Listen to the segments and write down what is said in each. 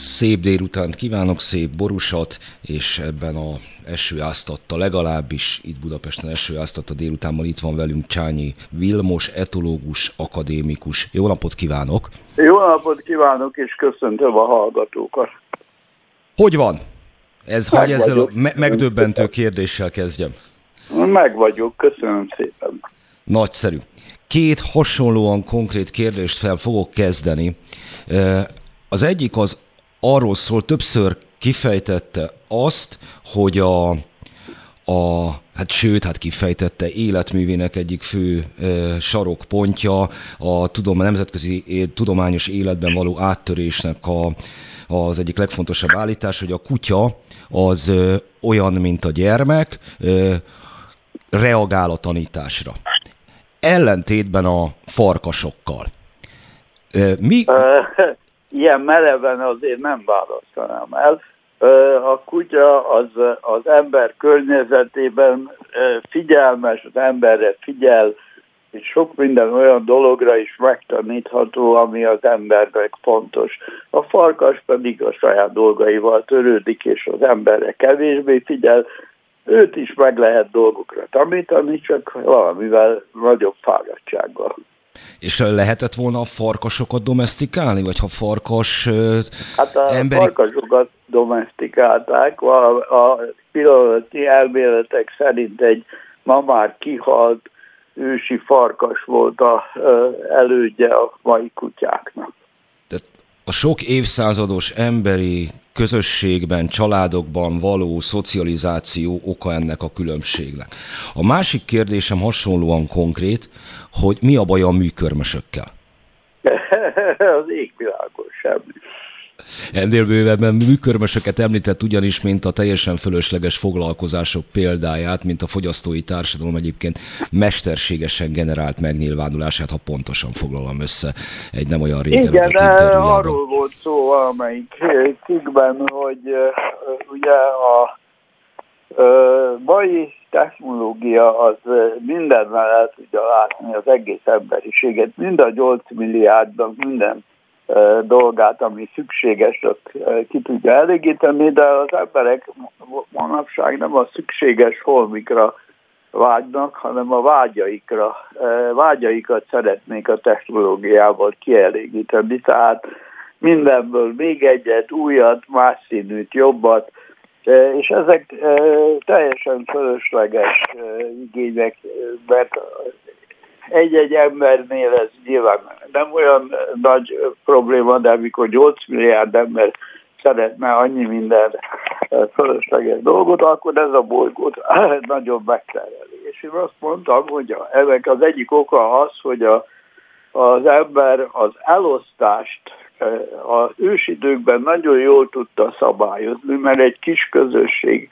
Szép délutánt kívánok, szép borusat, és ebben a esőáztatta, legalábbis itt Budapesten esőáztatta délutánban itt van velünk Csányi Vilmos, etológus, akadémikus. Jó napot kívánok! Jó napot kívánok, és köszöntöm a hallgatókat! Hogy van? Ez meg hogy ezzel a me- megdöbbentő kérdéssel kezdjem? Meg vagyok, köszönöm szépen. Nagyszerű. Két hasonlóan konkrét kérdést fel fogok kezdeni. Az egyik az arról szól, többször kifejtette azt, hogy a, a hát sőt, hát kifejtette életművének egyik fő e, sarokpontja a, tudom, a nemzetközi tudományos életben való áttörésnek a, az egyik legfontosabb állítás, hogy a kutya az e, olyan, mint a gyermek, e, reagál a tanításra. Ellentétben a farkasokkal. E, mi ilyen mereven azért nem választanám el. A kutya az, az ember környezetében figyelmes, az emberre figyel, és sok minden olyan dologra is megtanítható, ami az embernek fontos. A farkas pedig a saját dolgaival törődik, és az emberre kevésbé figyel. Őt is meg lehet dolgokra tanítani, csak valamivel nagyobb fáradtsággal. És lehetett volna a farkasokat domestikálni, vagy ha farkas Hát a emberi... farkasokat domestikálták, a, a pillanatnyi elméletek szerint egy ma már kihalt ősi farkas volt a elődje a mai kutyáknak. Tehát a sok évszázados emberi közösségben, családokban való szocializáció oka ennek a különbségnek. A másik kérdésem hasonlóan konkrét, hogy mi a baj a műkörmösökkel? az égvilágon semmi. Ennél bővebben műkörmösöket említett ugyanis, mint a teljesen fölösleges foglalkozások példáját, mint a fogyasztói társadalom egyébként mesterségesen generált megnyilvánulását, ha pontosan foglalom össze egy nem olyan régen Igen, arról volt szó valamelyik cikkben, hogy ugye a mai technológia az mindennel el tudja látni az egész emberiséget, mind a 8 milliárdban minden dolgát, ami szükséges, ott ki tudja elégíteni, de az emberek manapság nem a szükséges holmikra vágynak, hanem a vágyaikra, vágyaikat szeretnék a technológiával kielégíteni, tehát mindenből még egyet, újat, más színűt, jobbat, és ezek teljesen fölösleges igények, mert egy-egy embernél ez nyilván nem olyan nagy probléma, de amikor 8 milliárd ember szeretne annyi minden fölösleges dolgot, akkor ez a bolygót nagyon megtereli. És én azt mondtam, hogy ennek az egyik oka az, hogy a, az ember az elosztást az ősidőkben nagyon jól tudta szabályozni, mert egy kis közösség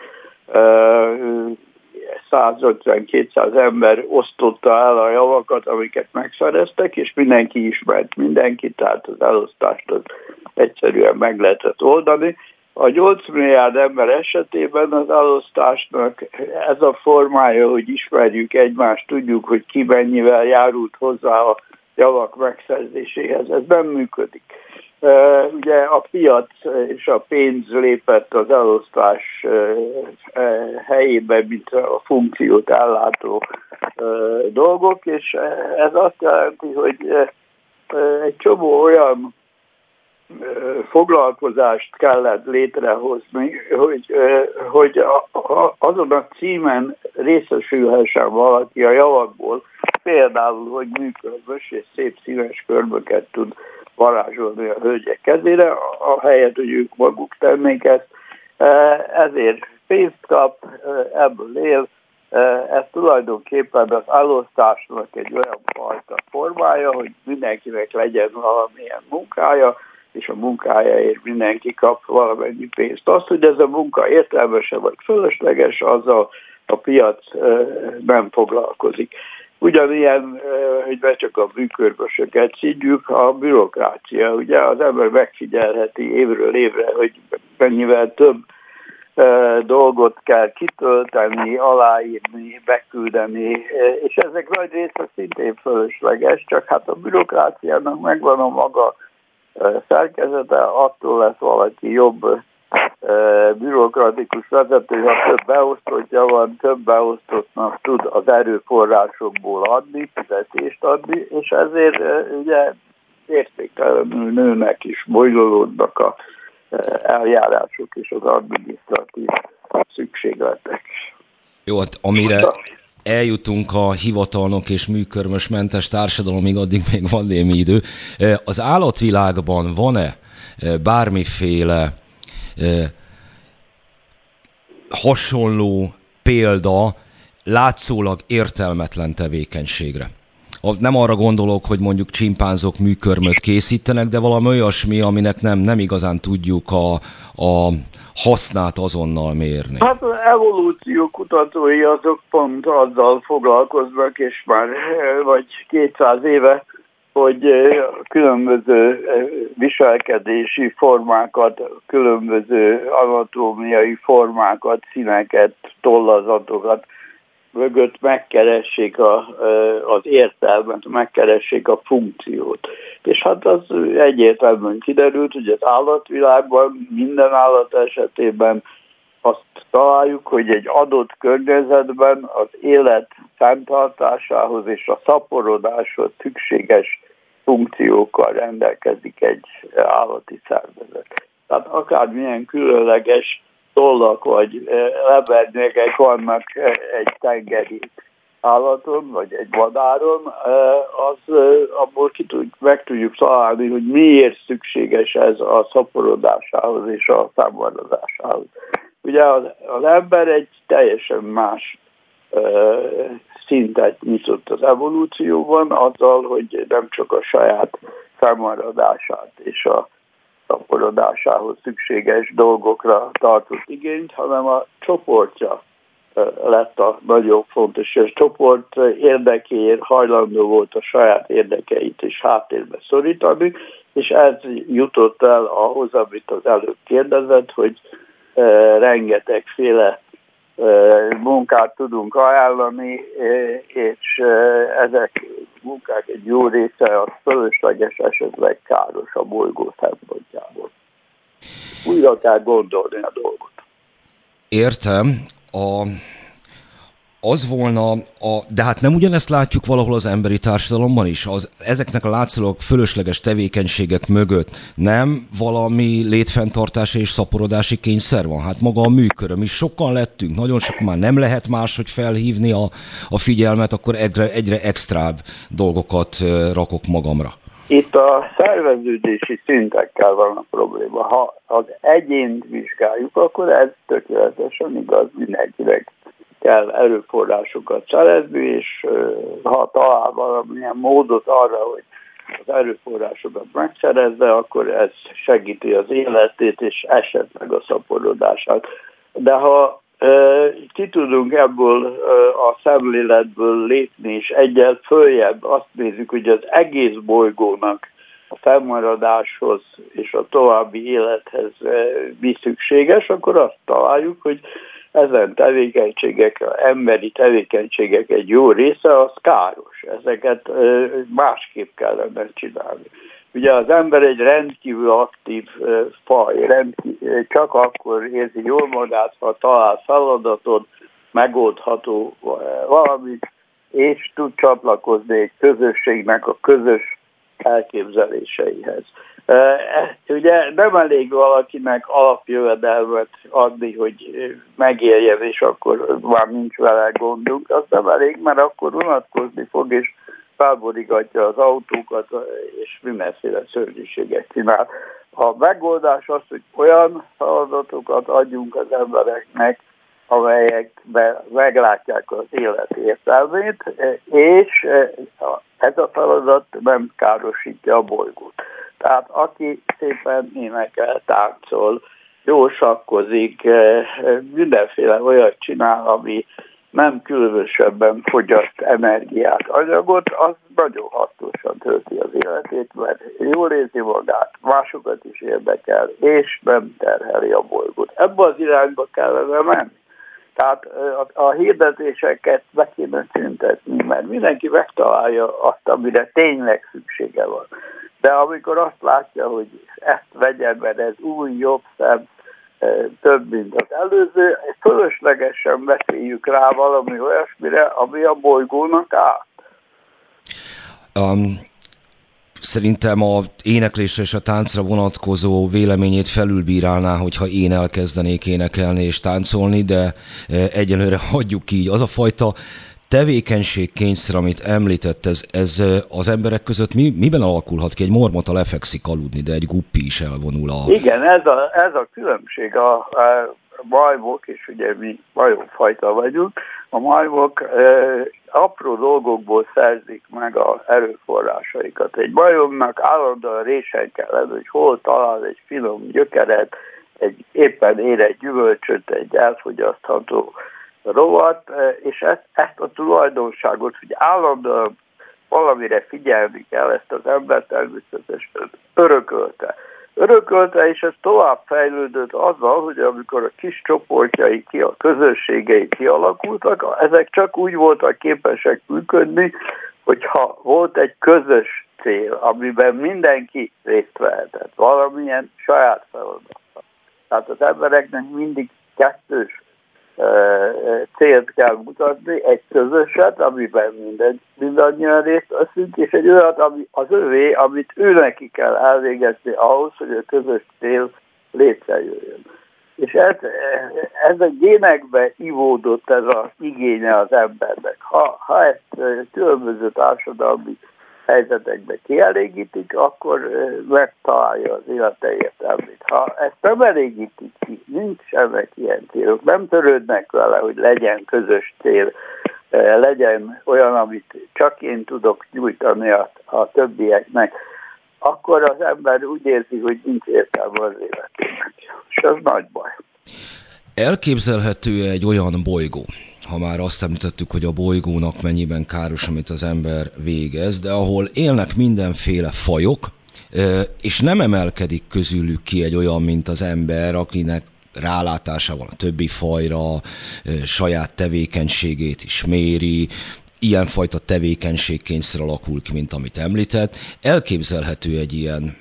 150-200 ember osztotta el a javakat, amiket megszereztek, és mindenki ismert mindenkit, tehát az elosztást az egyszerűen meg lehetett oldani. A 8 milliárd ember esetében az elosztásnak ez a formája, hogy ismerjük egymást, tudjuk, hogy ki mennyivel járult hozzá a javak megszerzéséhez, ez nem működik. Ugye a piac és a pénz lépett az elosztás helyébe, mint a funkciót ellátó dolgok, és ez azt jelenti, hogy egy csomó olyan foglalkozást kellett létrehozni, hogy, hogy azon a címen részesülhessen valaki a javakból, például, hogy működös és szép színes körmöket tud varázsolni a hölgyek kezére, a helyet, hogy ők maguk tennék ezt. E, ezért pénzt kap, e, ebből él, e, ez tulajdonképpen az elosztásnak egy olyan fajta formája, hogy mindenkinek legyen valamilyen munkája, és a munkájáért mindenki kap valamennyi pénzt. Azt, hogy ez a munka értelmese vagy fölösleges, azzal a piac nem foglalkozik. Ugyanilyen, hogy ne csak a műkörbösöket szígyük, a bürokrácia. Ugye az ember megfigyelheti évről évre, hogy mennyivel több dolgot kell kitölteni, aláírni, beküldeni, és ezek nagy része szintén fölösleges, csak hát a bürokráciának megvan a maga szerkezete, attól lesz valaki jobb bürokratikus vezető, ha több beosztottja van, több beosztottnak tud az erőforrásokból adni, fizetést adni, és ezért ugye értéktelenül nőnek is, bojlódnak a eljárások és az adminisztratív szükségletek. Jó, hát amire eljutunk a hivatalnok és műkörmös mentes társadalomig, addig még van némi idő. Az állatvilágban van-e bármiféle hasonló példa látszólag értelmetlen tevékenységre. Nem arra gondolok, hogy mondjuk csimpánzok műkörmöt készítenek, de valami olyasmi, aminek nem, nem igazán tudjuk a, a hasznát azonnal mérni. Hát az evolúció kutatói azok pont azzal foglalkoznak, és már vagy 200 éve hogy különböző viselkedési formákat, különböző anatómiai formákat, színeket, tollazatokat mögött megkeressék a, az értelmet, megkeressék a funkciót. És hát az egyértelműen kiderült, hogy az állatvilágban minden állat esetében azt találjuk, hogy egy adott környezetben az élet fenntartásához és a szaporodáshoz szükséges funkciókkal rendelkezik egy állati szervezet. Tehát akármilyen különleges tollak vagy eh, lebernyegek vannak eh, egy tengeri állaton, vagy egy vadáron, eh, az abból ki tud, meg tudjuk találni, hogy miért szükséges ez a szaporodásához és a számvaradásához. Ugye az, az ember egy teljesen más szintet nyitott az evolúcióban, azzal, hogy nem csak a saját felmaradását és a szaporodásához szükséges dolgokra tartott igényt, hanem a csoportja lett a nagyon fontos, és a csoport érdekéért hajlandó volt a saját érdekeit is háttérbe szorítani, és ez jutott el ahhoz, amit az előbb kérdezett, hogy rengetegféle munkát tudunk ajánlani, és ezek munkák egy jó része az fölösleges, esetleg káros a bolygó szempontjából. Újra kell gondolni a dolgot. Értem. A az volna, a, de hát nem ugyanezt látjuk valahol az emberi társadalomban is, az, ezeknek a látszólag fölösleges tevékenységek mögött nem valami létfenntartási és szaporodási kényszer van? Hát maga a műköröm is sokan lettünk, nagyon sok már nem lehet más, hogy felhívni a, a figyelmet, akkor egyre, egyre extrább dolgokat rakok magamra. Itt a szerveződési szintekkel van a probléma. Ha az egyént vizsgáljuk, akkor ez tökéletesen igaz mindenkinek kell erőforrásokat szerezni, és ha talál valamilyen módot arra, hogy az erőforrásokat megszerezze, akkor ez segíti az életét, és esetleg a szaporodását. De ha ki tudunk ebből a szemléletből lépni, és egyel följebb azt nézzük, hogy az egész bolygónak a fennmaradáshoz és a további élethez mi szükséges, akkor azt találjuk, hogy ezen tevékenységek, emberi tevékenységek egy jó része az káros. Ezeket másképp kellene csinálni. Ugye az ember egy rendkívül aktív faj, rendkívül, csak akkor érzi jól magát, ha talál feladatot, megoldható valamit, és tud csatlakozni egy közösségnek a közös elképzeléseihez. Ugye nem elég valakinek alapjövedelmet adni, hogy megéljen, és akkor már nincs vele gondunk, az nem elég, mert akkor unatkozni fog, és felborigatja az autókat, és mindenféle szörnyűséget csinál. A megoldás az, hogy olyan feladatokat adjunk az embereknek, amelyekben meglátják az élet értelmét, és ez a feladat nem károsítja a bolygót. Tehát aki szépen énekel, táncol, jó sakkozik, mindenféle olyat csinál, ami nem különösebben fogyaszt energiát, anyagot, az nagyon hasznosan tölti az életét, mert jól érzi magát, másokat is érdekel, és nem terheli a bolygót. Ebbe az irányba kellene menni. Tehát a, a hirdetéseket be kéne szüntetni, mert mindenki megtalálja azt, amire tényleg szüksége van. De amikor azt látja, hogy ezt vegyen, mert ez új, jobb, szebb, több, mint az előző, fölöslegesen beszéljük rá valami olyasmire, ami a bolygónak át. Um, szerintem a éneklésre és a táncra vonatkozó véleményét felülbírálná, hogyha én elkezdenék énekelni és táncolni, de egyelőre hagyjuk így. Az a fajta tevékenység kényszer, amit ez, ez az emberek között mi, miben alakulhat ki? Egy mormota lefekszik aludni, de egy guppi is elvonul a... Igen, ez a, ez a különbség a, a majmok, és ugye mi majomfajta vagyunk, a majmok e, apró dolgokból szerzik meg az erőforrásaikat. Egy majomnak állandóan résen kell lenni, hogy hol talál egy finom gyökeret, egy éppen ér egy gyümölcsöt, egy elfogyasztható rovat, és ezt, ezt a tulajdonságot, hogy állandóan valamire figyelni kell, ezt az ember természetesen örökölte. Örökölte, és ez tovább fejlődött azzal, hogy amikor a kis csoportjai, ki a közösségei kialakultak, ezek csak úgy voltak képesek működni, hogyha volt egy közös cél, amiben mindenki részt vehetett, valamilyen saját feladat. Tehát az embereknek mindig kettős célt kell mutatni, egy közöset, amiben minden, mindannyian részt veszünk, és egy olyat, ami az övé, amit ő neki kell elvégezni ahhoz, hogy a közös cél létrejöjjön. És ez, ez a génekbe ivódott ez az igénye az embernek. Ha, ha ezt különböző társadalmi helyzetekbe kielégítik, akkor megtalálja az élete értelmét. Ha ezt nem elégítik ki, nincsenek ilyen célok, nem törődnek vele, hogy legyen közös cél, legyen olyan, amit csak én tudok nyújtani a, a többieknek, akkor az ember úgy érzi, hogy nincs értelme az életének. És az nagy baj. Elképzelhető egy olyan bolygó, ha már azt említettük, hogy a bolygónak mennyiben káros, amit az ember végez, de ahol élnek mindenféle fajok, és nem emelkedik közülük ki egy olyan, mint az ember, akinek rálátása van a többi fajra, saját tevékenységét is méri, ilyenfajta tevékenységkényszer alakul ki, mint amit említett. Elképzelhető egy ilyen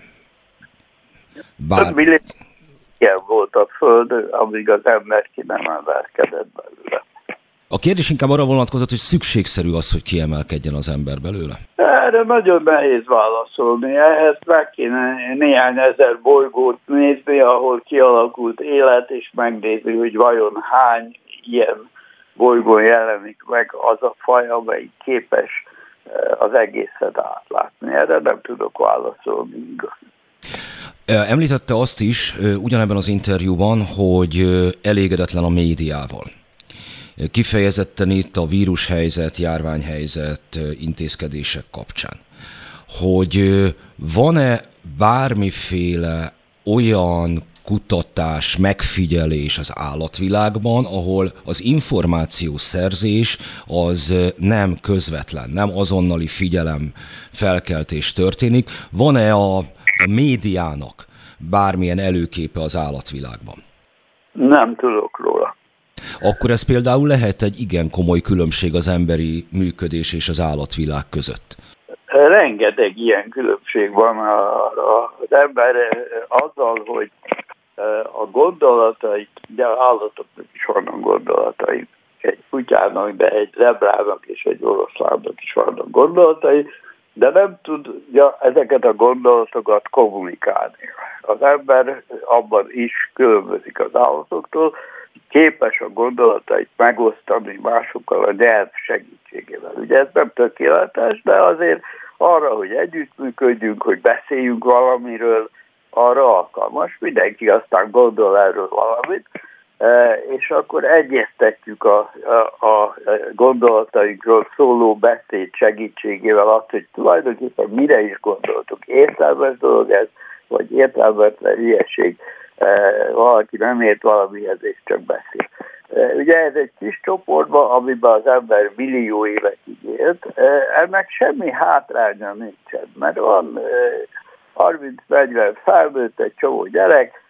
bár... Ilyen volt a Föld, amíg az ember ki nem emelkedett belőle. A kérdés inkább arra vonatkozott, hogy szükségszerű az, hogy kiemelkedjen az ember belőle? Erre nagyon nehéz válaszolni. Ehhez meg kéne néhány ezer bolygót nézni, ahol kialakult élet, és megnézni, hogy vajon hány ilyen bolygón jelenik meg az a faj, amelyik képes eh, az egészet átlátni. Erre nem tudok válaszolni igaz. Említette azt is ugyanebben az interjúban, hogy elégedetlen a médiával kifejezetten itt a vírushelyzet, járványhelyzet intézkedések kapcsán. Hogy van-e bármiféle olyan kutatás, megfigyelés az állatvilágban, ahol az információ szerzés az nem közvetlen, nem azonnali figyelem felkeltés történik. Van-e a, a médiának bármilyen előképe az állatvilágban? Nem tudok róla akkor ez például lehet egy igen komoly különbség az emberi működés és az állatvilág között. Rengeteg ilyen különbség van az ember azzal, hogy a gondolatait, de állatoknak is vannak gondolatai, egy kutyának, de egy zebrának és egy oroszlánnak is vannak gondolatai, de nem tudja ezeket a gondolatokat kommunikálni. Az ember abban is különbözik az állatoktól, képes a gondolatait megosztani másokkal a nyelv segítségével. Ugye ez nem tökéletes, de azért arra, hogy együttműködjünk, hogy beszéljünk valamiről, arra alkalmas. Mindenki aztán gondol erről valamit, e, és akkor egyeztetjük a, a, a gondolatainkról szóló beszéd segítségével azt, hogy tulajdonképpen mire is gondoltuk. Értelmes dolog ez, vagy értelmetlen ilyeség valaki nem ért valamihez, és csak beszél. Ugye ez egy kis csoportban, amiben az ember millió évekig élt, ennek semmi hátránya nincsen, mert van 30-40 felnőtt, egy csomó gyerek,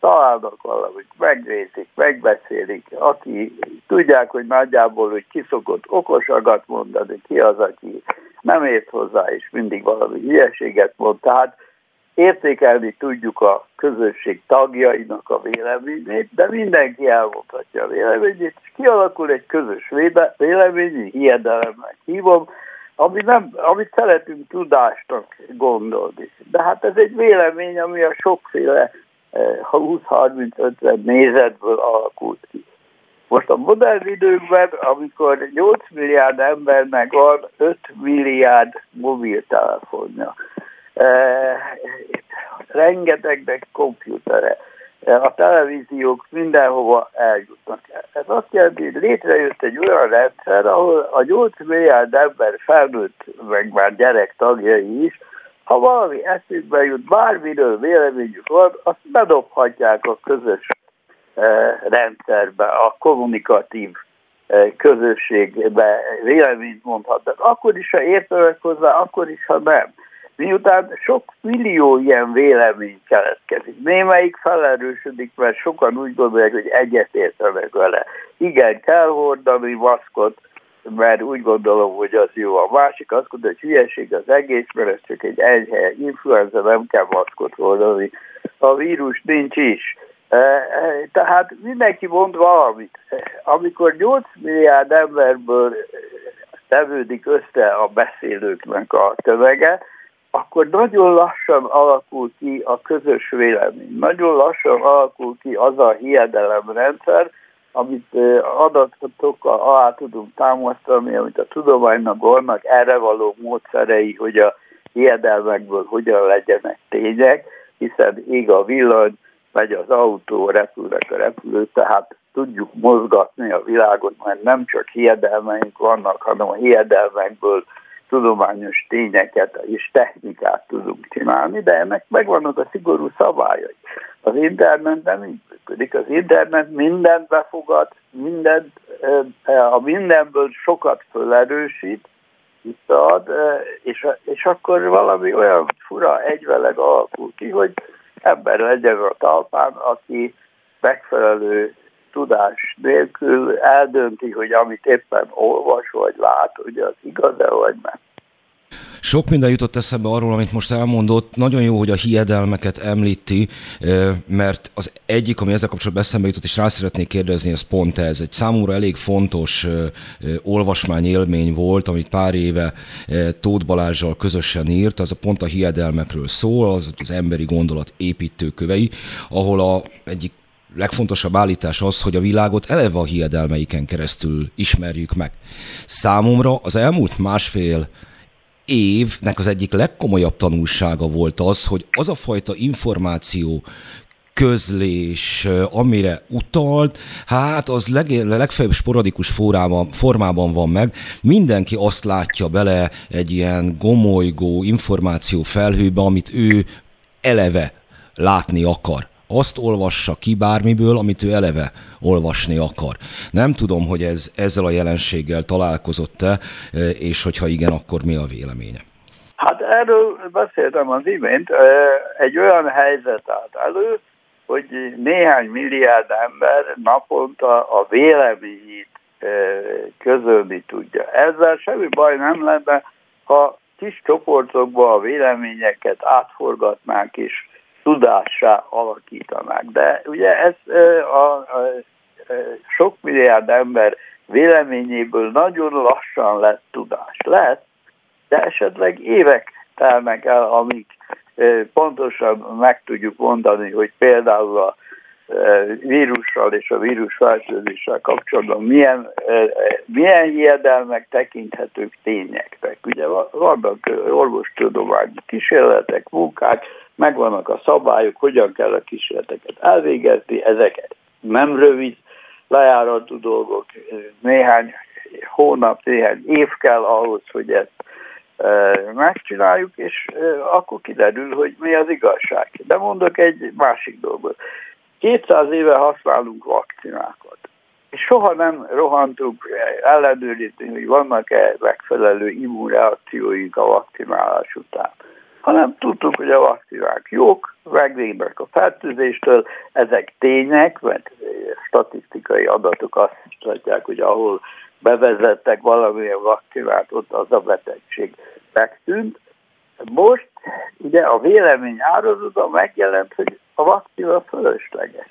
találnak valamit, megnézik, megbeszélik, aki tudják, hogy nagyjából, hogy ki szokott okosagat mondani, ki az, aki nem ért hozzá, és mindig valami hülyeséget mond. Tehát értékelni tudjuk a közösség tagjainak a véleményét, de mindenki elmondhatja a véleményét, és kialakul egy közös vélemény, hiedelemnek hívom, ami nem, amit szeretünk tudásnak gondolni. De hát ez egy vélemény, ami a sokféle 20-30-50 eh, nézetből alakult ki. Most a modern időkben, amikor 8 milliárd embernek van 5 milliárd mobiltelefonja, rengetegnek kompjútere, eh, a televíziók mindenhova eljutnak. Ez azt jelenti, hogy létrejött egy olyan rendszer, ahol a 8 milliárd ember felnőtt, meg már gyerek tagjai is, ha valami eszükbe jut, bármiről véleményük van, azt bedobhatják a közös eh, rendszerbe, a kommunikatív eh, közösségbe véleményt mondhatnak. Akkor is, ha értenek hozzá, akkor is, ha nem. Miután sok millió ilyen vélemény keletkezik. Némelyik felerősödik, mert sokan úgy gondolják, hogy egyetértenek vele. Igen, kell hordani maszkot, mert úgy gondolom, hogy az jó. A másik azt mondja, hogy hülyeség az egész, mert ez csak egy enyhe influenza, nem kell maszkot hordani. A vírus nincs is. E, e, tehát mindenki mond valamit. Amikor 8 milliárd emberből tevődik össze a beszélőknek a tömege, akkor nagyon lassan alakul ki a közös vélemény. Nagyon lassan alakul ki az a hiedelemrendszer, amit adatokkal alá tudunk támasztani, amit a tudománynak vannak erre való módszerei, hogy a hiedelmekből hogyan legyenek tények, hiszen ég a villany, megy az autó, repülnek a repülő, tehát tudjuk mozgatni a világot, mert nem csak hiedelmeink vannak, hanem a hiedelmekből tudományos tényeket és technikát tudunk csinálni, de ennek megvannak a szigorú szabályai. Az internet nem így működik. Az internet mindent befogad, mindent, a mindenből sokat felerősít, visszaad, és, és akkor valami olyan fura egyveleg alakul ki, hogy ember legyen a talpán, aki megfelelő tudás nélkül eldönti, hogy amit éppen olvas vagy lát, hogy az igaz-e vagy nem. Sok minden jutott eszembe arról, amit most elmondott. Nagyon jó, hogy a hiedelmeket említi, mert az egyik, ami ezzel kapcsolatban eszembe jutott, és rá szeretnék kérdezni, ez pont ez. Egy számomra elég fontos olvasmány élmény volt, amit pár éve Tóth Balázsjal közösen írt, az a pont a hiedelmekről szól, az az emberi gondolat építőkövei, ahol a egyik legfontosabb állítás az, hogy a világot eleve a hiedelmeiken keresztül ismerjük meg. Számomra az elmúlt másfél évnek az egyik legkomolyabb tanulsága volt az, hogy az a fajta információ közlés, amire utalt, hát az leg, legfeljebb sporadikus formában, formában van meg. Mindenki azt látja bele egy ilyen gomolygó információ felhőbe, amit ő eleve látni akar azt olvassa ki bármiből, amit ő eleve olvasni akar. Nem tudom, hogy ez ezzel a jelenséggel találkozott-e, e, és hogyha igen, akkor mi a véleménye? Hát erről beszéltem az imént. E, egy olyan helyzet állt elő, hogy néhány milliárd ember naponta a véleményét e, közölni tudja. Ezzel semmi baj nem lenne, ha kis csoportokba a véleményeket átforgatnánk, és tudássá alakítanák. De ugye ez a, a, a sok milliárd ember véleményéből nagyon lassan lett tudás. Lehet, de esetleg évek telnek el, amíg pontosan meg tudjuk mondani, hogy például a vírussal és a vírus fertőzéssel kapcsolatban milyen, milyen hiedelmek tekinthetők tényeknek. Ugye vannak orvostudományi kísérletek, munkák, megvannak a szabályok, hogyan kell a kísérleteket elvégezni, ezek nem rövid lejáratú dolgok, néhány hónap, néhány év kell ahhoz, hogy ezt megcsináljuk, és akkor kiderül, hogy mi az igazság. De mondok egy másik dolgot. 200 éve használunk vakcinákat. és soha nem rohantuk ellenőrizni, hogy vannak-e megfelelő immunreakcióink a vakcinálás után hanem tudtuk, hogy a vakcinák jók, megvédnek a fertőzéstől, ezek tények, mert statisztikai adatok azt mutatják, hogy ahol bevezettek valamilyen vakcinát, ott az a betegség megtűnt. Most ugye a vélemény árazóda megjelent, hogy a vakcina fölösleges.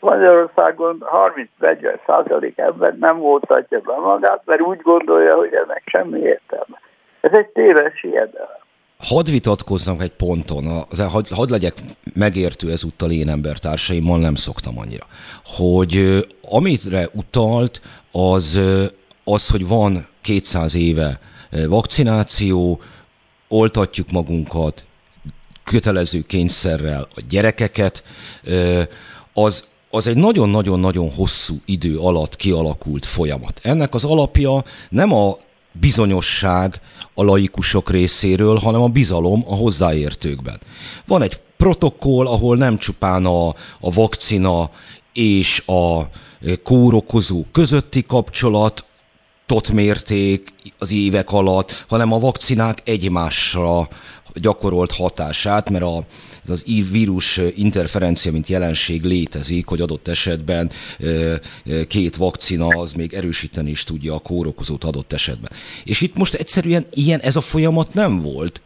Magyarországon 30-40 százalék ember nem voltatja be magát, mert úgy gondolja, hogy ennek semmi értelme. Ez egy téves hiedelem. Hadd vitatkozzam egy ponton, az, hadd, hadd legyek megértő ezúttal én embertársaimmal, nem szoktam annyira, hogy amitre utalt, az az, hogy van 200 éve vakcináció, oltatjuk magunkat, kötelező kényszerrel a gyerekeket, az, az egy nagyon-nagyon-nagyon hosszú idő alatt kialakult folyamat. Ennek az alapja nem a bizonyosság a laikusok részéről, hanem a bizalom a hozzáértőkben. Van egy protokoll, ahol nem csupán a, a vakcina és a kórokozó közötti kapcsolat, tot mérték az évek alatt, hanem a vakcinák egymásra gyakorolt hatását, mert a, ez az vírus interferencia, mint jelenség létezik, hogy adott esetben két vakcina az még erősíteni is tudja a kórokozót adott esetben. És itt most egyszerűen ilyen ez a folyamat nem volt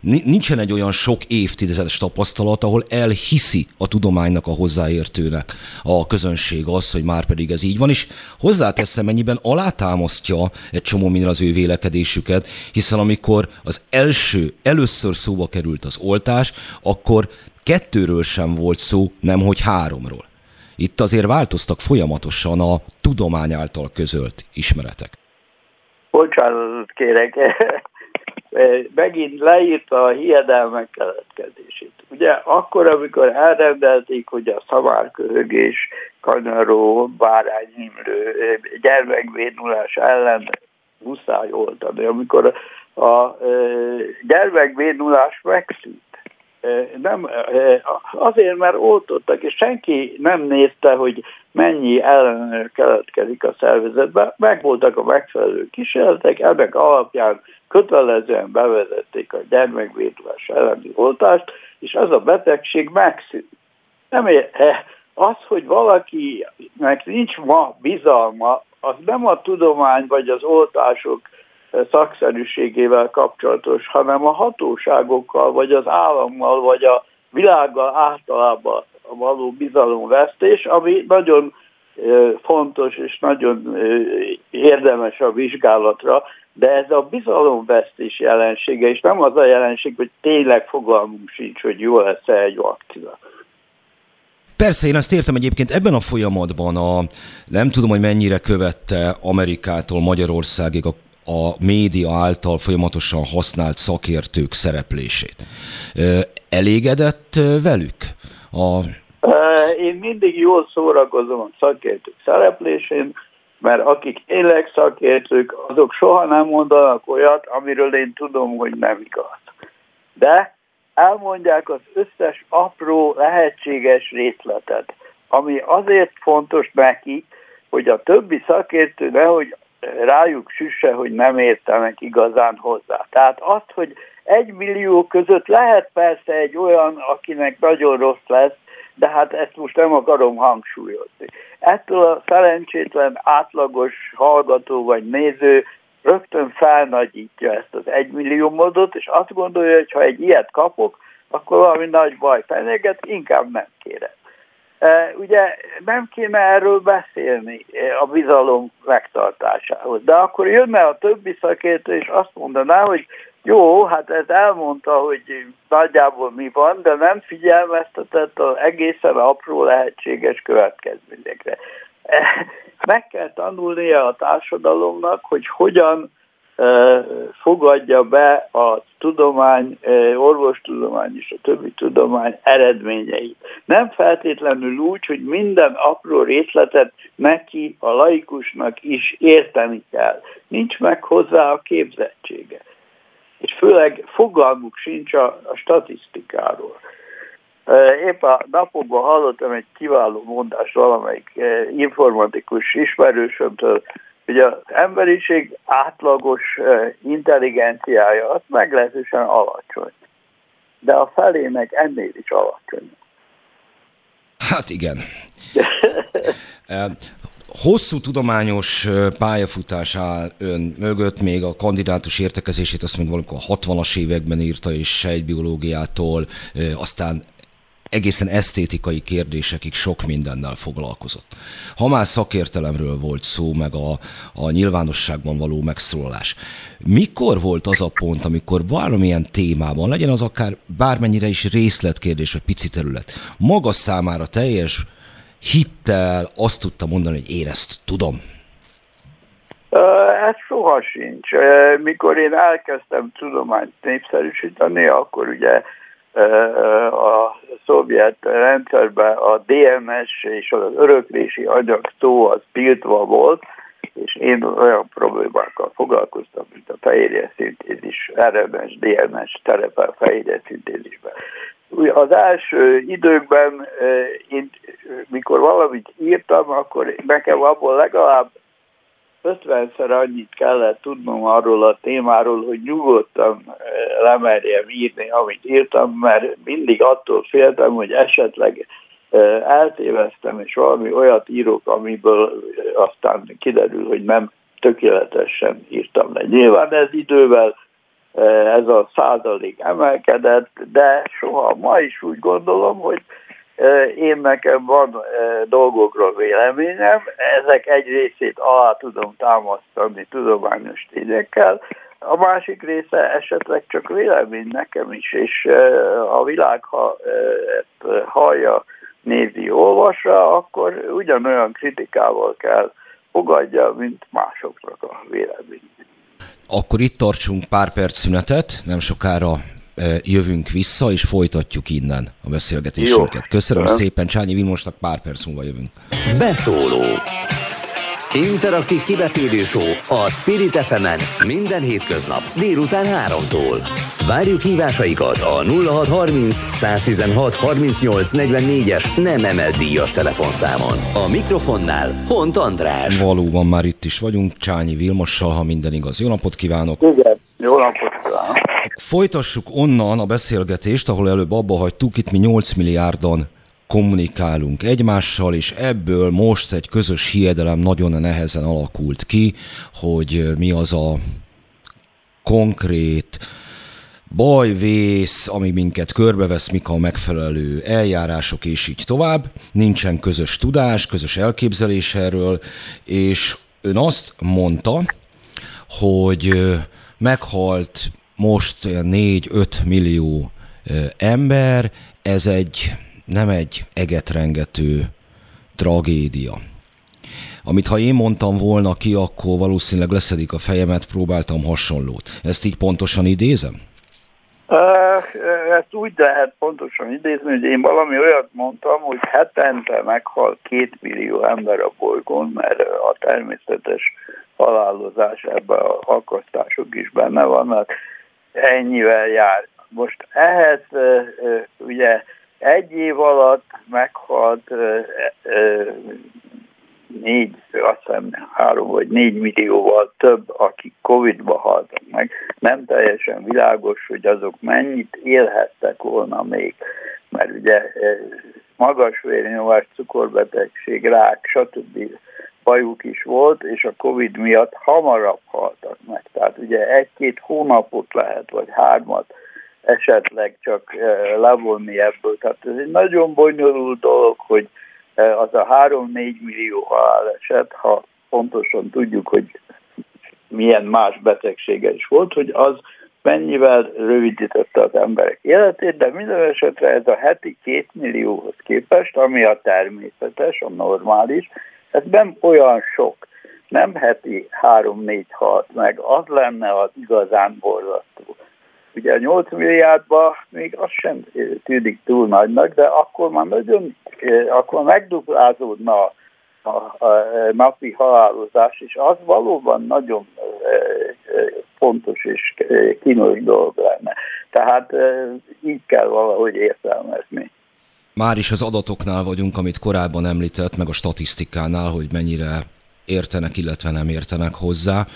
nincsen egy olyan sok évtizedes tapasztalat, ahol elhiszi a tudománynak a hozzáértőnek a közönség az, hogy már pedig ez így van, és hozzáteszem, mennyiben alátámasztja egy csomó minden az ő vélekedésüket, hiszen amikor az első, először szóba került az oltás, akkor kettőről sem volt szó, nemhogy háromról. Itt azért változtak folyamatosan a tudomány által közölt ismeretek. Bocsánat, kérek, megint leírta a hiedelmek keletkezését. Ugye akkor, amikor elrendelték, hogy a szamárköhögés, kanyaró, bárányimlő, gyermekvédulás ellen muszáj oltani, amikor a gyermekvédulás megszűnt, nem, azért, mert oltottak, és senki nem nézte, hogy mennyi ellenőr keletkezik a szervezetben. Megvoltak a megfelelő kísérletek, ennek alapján kötelezően bevezették a gyermekvédulás elleni oltást, és az a betegség megszűnt. Nem ér, az, hogy valakinek nincs ma bizalma, az nem a tudomány vagy az oltások szakszerűségével kapcsolatos, hanem a hatóságokkal, vagy az állammal, vagy a világgal általában való bizalomvesztés, ami nagyon fontos és nagyon érdemes a vizsgálatra, de ez a bizalomvesztés jelensége, és nem az a jelenség, hogy tényleg fogalmunk sincs, hogy jó lesz-e egy vakcina. Persze, én azt értem egyébként ebben a folyamatban, a, nem tudom, hogy mennyire követte Amerikától Magyarországig a a média által folyamatosan használt szakértők szereplését. Elégedett velük? A... Én mindig jól szórakozom a szakértők szereplésén, mert akik tényleg szakértők, azok soha nem mondanak olyat, amiről én tudom, hogy nem igaz. De elmondják az összes apró lehetséges részletet, ami azért fontos neki, hogy a többi szakértő nehogy rájuk süsse, hogy nem értenek igazán hozzá. Tehát azt, hogy egy millió között lehet persze egy olyan, akinek nagyon rossz lesz, de hát ezt most nem akarom hangsúlyozni. Ettől a szerencsétlen átlagos hallgató vagy néző rögtön felnagyítja ezt az egymillió módot, és azt gondolja, hogy ha egy ilyet kapok, akkor valami nagy baj fenyeget, inkább nem kérem. Ugye nem kéne erről beszélni a bizalom megtartásához, de akkor jönne a többi szakértő, és azt mondaná, hogy jó, hát ez elmondta, hogy nagyjából mi van, de nem figyelmeztetett az egészen apró lehetséges következményekre. Meg kell tanulnia a társadalomnak, hogy hogyan fogadja be a tudomány, orvostudomány és a többi tudomány eredményeit. Nem feltétlenül úgy, hogy minden apró részletet neki, a laikusnak is érteni kell. Nincs meg hozzá a képzettsége. És főleg fogalmuk sincs a, a statisztikáról. Épp a napokban hallottam egy kiváló mondást valamelyik informatikus ismerősömtől, hogy az emberiség átlagos intelligenciája az meglehetősen alacsony. De a felének ennél is alacsony. Hát igen. Hosszú tudományos pályafutás áll ön mögött, még a kandidátus értekezését azt még valamikor a 60-as években írta, és sejtbiológiától, aztán egészen esztétikai kérdésekig sok mindennel foglalkozott. Ha már szakértelemről volt szó, meg a, a nyilvánosságban való megszólalás, mikor volt az a pont, amikor valamilyen témában, legyen az akár bármennyire is részletkérdés, vagy pici terület, maga számára teljes hittel azt tudta mondani, hogy én ezt tudom? Ez soha sincs. Mikor én elkezdtem tudományt népszerűsíteni, akkor ugye a szovjet rendszerben a DMS és az öröklési anyag szó az tiltva volt, és én olyan problémákkal foglalkoztam, mint a fehérje szintézis, RMS, DMS terepel fehérje szintézisben. Az első időkben, én, mikor valamit írtam, akkor nekem abból legalább 50-szer annyit kellett tudnom arról a témáról, hogy nyugodtan lemerjem írni, amit írtam, mert mindig attól féltem, hogy esetleg eltéveztem, és valami olyat írok, amiből aztán kiderül, hogy nem tökéletesen írtam le. Nyilván ez idővel ez a százalék emelkedett, de soha ma is úgy gondolom, hogy én nekem van dolgokról véleményem, ezek egy részét alá tudom támasztani tudományos tényekkel, a másik része esetleg csak vélemény nekem is, és a világ, ha ezt hallja, nézi, olvassa, akkor ugyanolyan kritikával kell fogadja, mint másoknak a vélemény. Akkor itt tartsunk pár perc szünetet, nem sokára jövünk vissza, és folytatjuk innen a beszélgetésünket. Jó. Köszönöm Jó. szépen, Csányi Vilmosnak pár perc múlva jövünk. Beszóló Interaktív kibeszélő show a Spirit fm minden hétköznap délután 3-tól. Várjuk hívásaikat a 0630 116 38 44-es nem emelt díjas telefonszámon. A mikrofonnál Hont András. Valóban már itt is vagyunk, Csányi Vilmossal, ha minden igaz. Jó napot kívánok! Igen, jó napot kívánok! Folytassuk onnan a beszélgetést, ahol előbb abba hagytuk, itt mi 8 milliárdan kommunikálunk egymással, és ebből most egy közös hiedelem nagyon nehezen alakult ki, hogy mi az a konkrét baj, vész, ami minket körbevesz, mik a megfelelő eljárások, és így tovább. Nincsen közös tudás, közös elképzelés erről, és ön azt mondta, hogy meghalt most 4-5 millió ember, ez egy nem egy egetrengető tragédia. Amit ha én mondtam volna ki, akkor valószínűleg leszedik a fejemet, próbáltam hasonlót. Ezt így pontosan idézem? Ezt úgy lehet pontosan idézni, hogy én valami olyat mondtam, hogy hetente meghal két millió ember a bolygón, mert a természetes halálozás ebben a akasztások is benne vannak, ennyivel jár. Most ehhez ugye egy év alatt meghalt négy, azt hiszem három vagy négy millióval több, akik Covid-ba haltak meg. Nem teljesen világos, hogy azok mennyit élhettek volna még, mert ugye magas vérnyomás, cukorbetegség, rák, stb. bajuk is volt, és a Covid miatt hamarabb haltak meg. Tehát ugye egy-két hónapot lehet, vagy hármat esetleg csak eh, levonni ebből. Tehát ez egy nagyon bonyolult dolog, hogy eh, az a 3-4 millió haláleset, ha pontosan tudjuk, hogy milyen más betegsége is volt, hogy az mennyivel rövidítette az emberek életét, de minden esetre ez a heti két millióhoz képest, ami a természetes, a normális, ez nem olyan sok. Nem heti három-négy halt meg, az lenne az igazán borzasztó. Ugye a 8 milliárdba még az sem tűnik túl nagynak, de akkor már nagyon, akkor megduplázódna a, a, a napi halálozás, és az valóban nagyon fontos és kínos dolog lenne. Tehát így kell valahogy értelmezni. már is az adatoknál vagyunk, amit korábban említett, meg a statisztikánál, hogy mennyire értenek, illetve nem értenek hozzá.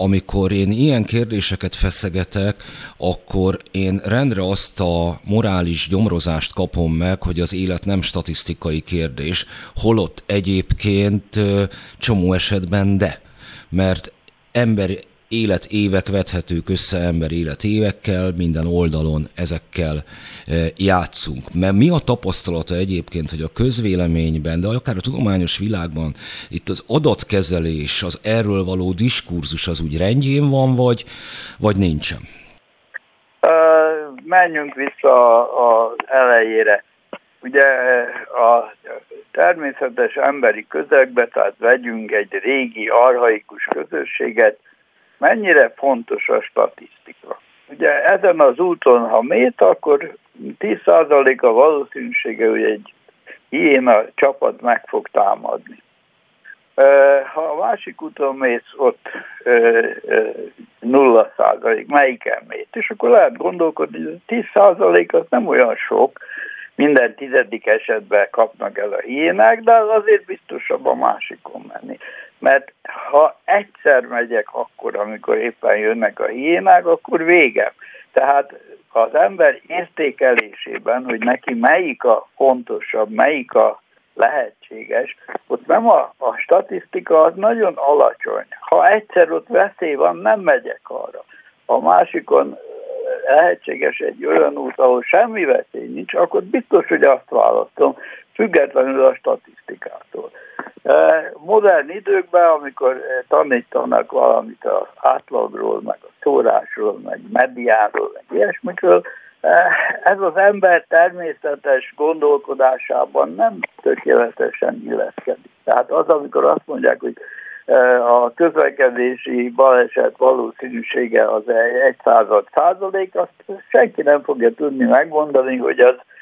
Amikor én ilyen kérdéseket feszegetek, akkor én rendre azt a morális gyomrozást kapom meg, hogy az élet nem statisztikai kérdés, holott egyébként csomó esetben de. Mert ember életévek vethetők össze ember életévekkel, minden oldalon ezekkel e, játszunk. Mert mi a tapasztalata egyébként, hogy a közvéleményben, de akár a tudományos világban itt az adatkezelés, az erről való diskurzus az úgy rendjén van, vagy, vagy nincsen? menjünk vissza az elejére. Ugye a természetes emberi közegbe, tehát vegyünk egy régi, arhaikus közösséget, mennyire fontos a statisztika. Ugye ezen az úton, ha mét, akkor 10% a valószínűsége, hogy egy hiéna csapat meg fog támadni. Ha a másik úton mész, ott nulla százalék, melyiken mész, és akkor lehet gondolkodni, hogy 10 százalék az nem olyan sok, minden tizedik esetben kapnak el a hiénák, de azért biztosabb a másikon menni. Mert ha egyszer megyek akkor, amikor éppen jönnek a hiénák, akkor végem. Tehát az ember értékelésében, hogy neki melyik a fontosabb, melyik a lehetséges, ott nem a, a statisztika az nagyon alacsony. Ha egyszer ott veszély van, nem megyek arra. A másikon lehetséges egy olyan út, ahol semmi veszély nincs, akkor biztos, hogy azt választom, függetlenül a statisztikától. E, modern időkben, amikor tanítanak valamit az átlagról, meg a szórásról, meg mediáról, meg ilyesmikről, e, ez az ember természetes gondolkodásában nem tökéletesen illeszkedik. Tehát az, amikor azt mondják, hogy a közlekedési baleset valószínűsége az egy század százalék, azt senki nem fogja tudni megmondani, hogy az e,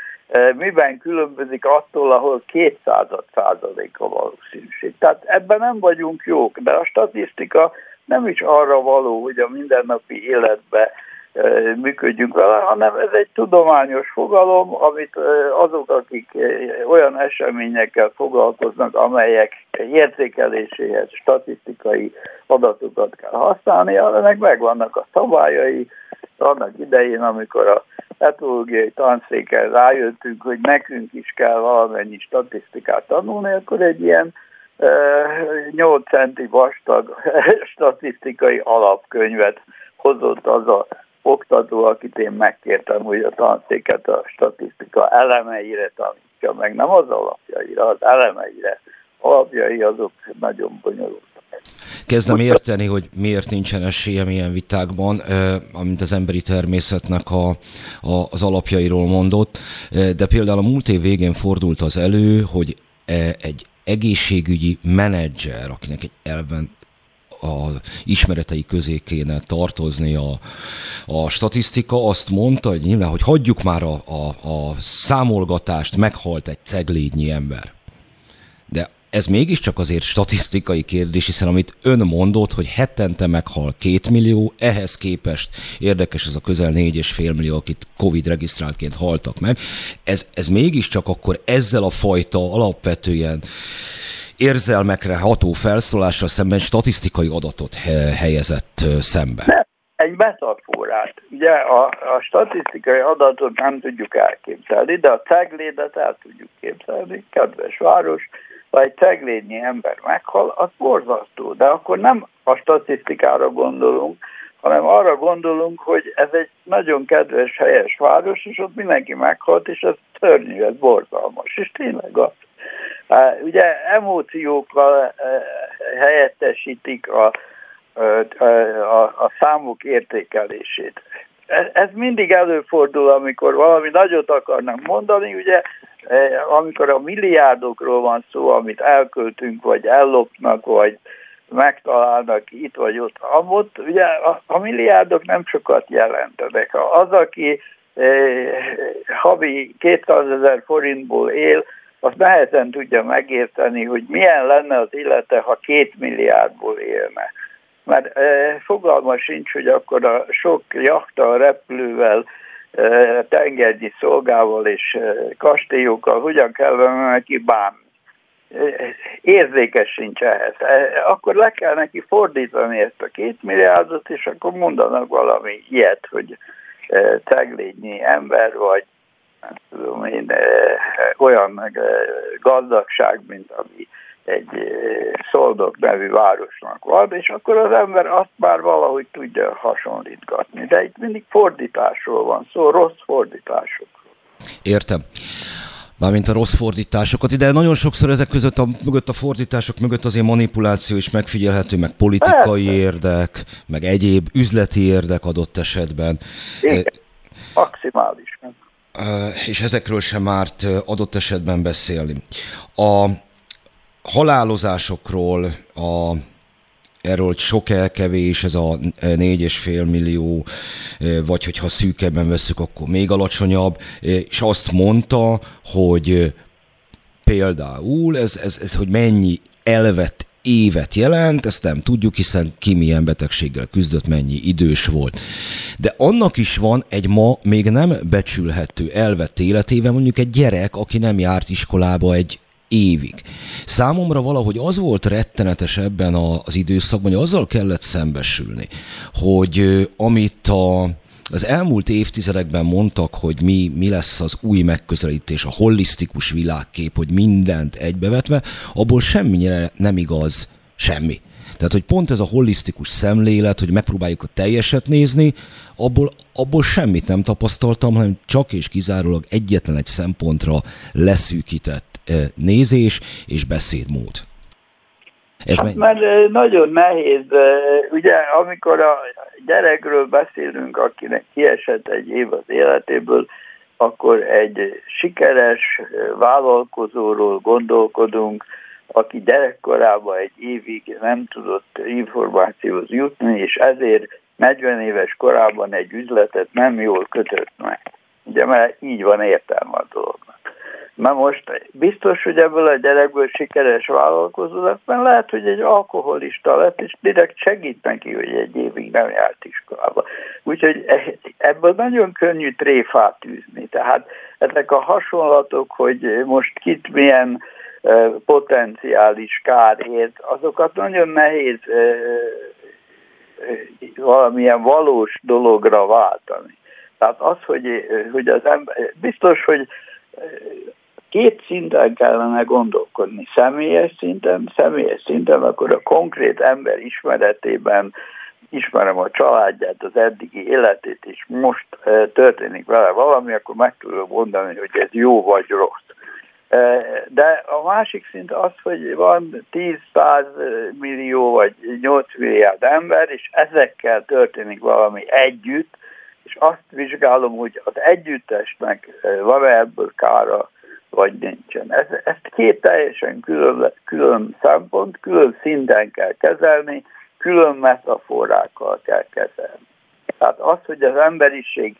miben különbözik attól, ahol 200 százalék a valószínűség. Tehát ebben nem vagyunk jók, de a statisztika nem is arra való, hogy a mindennapi életbe működjünk vele, hanem ez egy tudományos fogalom, amit azok, akik olyan eseményekkel foglalkoznak, amelyek értékeléséhez statisztikai adatokat kell használni, ennek megvannak a szabályai, annak idején, amikor a etológiai tanszékkel rájöttünk, hogy nekünk is kell valamennyi statisztikát tanulni, akkor egy ilyen 8 centi vastag statisztikai alapkönyvet hozott az a oktató, akit én megkértem, hogy a tanszéket a statisztika elemeire tanítja meg, nem az alapjaira, az elemeire. Alapjai azok nagyon bonyolultak. Kezdem érteni, hogy miért nincsen esélye ilyen vitákban, amint az emberi természetnek a, a, az alapjairól mondott, de például a múlt év végén fordult az elő, hogy egy egészségügyi menedzser, akinek egy elven a ismeretei közé kéne tartozni a, a statisztika, azt mondta, hogy nyilván, hogy hagyjuk már a, a, a számolgatást, meghalt egy ceglédnyi ember. Ez mégiscsak azért statisztikai kérdés, hiszen amit ön mondott, hogy hetente meghal két millió, ehhez képest érdekes ez a közel négy és fél millió, akit Covid regisztráltként haltak meg. Ez, ez mégiscsak akkor ezzel a fajta alapvetően érzelmekre ható felszólásra szemben statisztikai adatot helyezett szembe. Egy metaforát. Ugye a, a statisztikai adatot nem tudjuk elképzelni, de a ceglédet el tudjuk képzelni, kedves város, ha egy ceglédnyi ember meghal, az borzasztó, de akkor nem a statisztikára gondolunk, hanem arra gondolunk, hogy ez egy nagyon kedves, helyes város, és ott mindenki meghalt, és ez szörnyű, ez borzalmas, és tényleg az. Ugye emóciókkal helyettesítik a, a, a, a számok értékelését. Ez mindig előfordul, amikor valami nagyot akarnak mondani, ugye amikor a milliárdokról van szó, amit elköltünk, vagy ellopnak, vagy megtalálnak itt vagy ott, amott, ugye a, a milliárdok nem sokat jelentenek. Az, aki eh, havi 200 ezer forintból él, az nehezen tudja megérteni, hogy milyen lenne az élete, ha két milliárdból élne. Mert e, fogalma sincs, hogy akkor a sok jachta, repülővel, tengergyi szolgával és kastélyokkal, hogyan kellene neki bánni. Érzékes sincs ehhez. Akkor le kell neki fordítani ezt a két milliárdot, és akkor mondanak valami ilyet, hogy ceglényi ember, vagy nem tudom én, olyan gazdagság, mint ami egy Szoldok nevű városnak van, és akkor az ember azt már valahogy tudja hasonlítgatni. De itt mindig fordításról van szó, rossz fordításokról. Értem. Mármint a rossz fordításokat. Ide nagyon sokszor ezek között a, mögött a fordítások mögött azért manipuláció is megfigyelhető, meg politikai Persze. érdek, meg egyéb üzleti érdek adott esetben. Igen, maximális. És ezekről sem márt adott esetben beszélni. A, halálozásokról, a, erről sok elkevés, ez a négy és fél millió, vagy hogyha szűkebben veszük, akkor még alacsonyabb, és azt mondta, hogy például ez, ez, ez hogy mennyi elvett évet jelent, ezt nem tudjuk, hiszen ki milyen betegséggel küzdött, mennyi idős volt. De annak is van egy ma még nem becsülhető elvett életével, mondjuk egy gyerek, aki nem járt iskolába egy évig. Számomra valahogy az volt rettenetes ebben az időszakban, hogy azzal kellett szembesülni, hogy amit a, az elmúlt évtizedekben mondtak, hogy mi, mi lesz az új megközelítés, a holisztikus világkép, hogy mindent egybevetve, abból semmire nem igaz semmi. Tehát, hogy pont ez a holisztikus szemlélet, hogy megpróbáljuk a teljeset nézni, abból, abból semmit nem tapasztaltam, hanem csak és kizárólag egyetlen egy szempontra leszűkített nézés és beszédmód. Ez hát, mert nagyon nehéz, ugye amikor a gyerekről beszélünk, akinek kiesett egy év az életéből, akkor egy sikeres vállalkozóról gondolkodunk, aki gyerekkorában egy évig nem tudott információhoz jutni, és ezért 40 éves korában egy üzletet nem jól kötött meg. Ugye, mert így van értelme a dolognak. Na most biztos, hogy ebből a gyerekből sikeres vállalkozó lett, mert lehet, hogy egy alkoholista lett, és direkt segít neki, hogy egy évig nem járt iskolába. Úgyhogy ebből nagyon könnyű tréfát űzni. Tehát ezek a hasonlatok, hogy most kit milyen potenciális kár ért, azokat nagyon nehéz valamilyen valós dologra váltani. Tehát az, hogy, hogy az ember, biztos, hogy két szinten kellene gondolkodni. Személyes szinten, személyes szinten, akkor a konkrét ember ismeretében ismerem a családját, az eddigi életét, és most e, történik vele valami, akkor meg tudom mondani, hogy ez jó vagy rossz. E, de a másik szint az, hogy van 10-100 millió vagy 8 milliárd ember, és ezekkel történik valami együtt, és azt vizsgálom, hogy az együttesnek e, van-e ebből kára, vagy nincsen. Ez, ezt két teljesen külön, külön szempont, külön szinten kell kezelni, külön metaforákkal kell kezelni. Tehát az, hogy az emberiség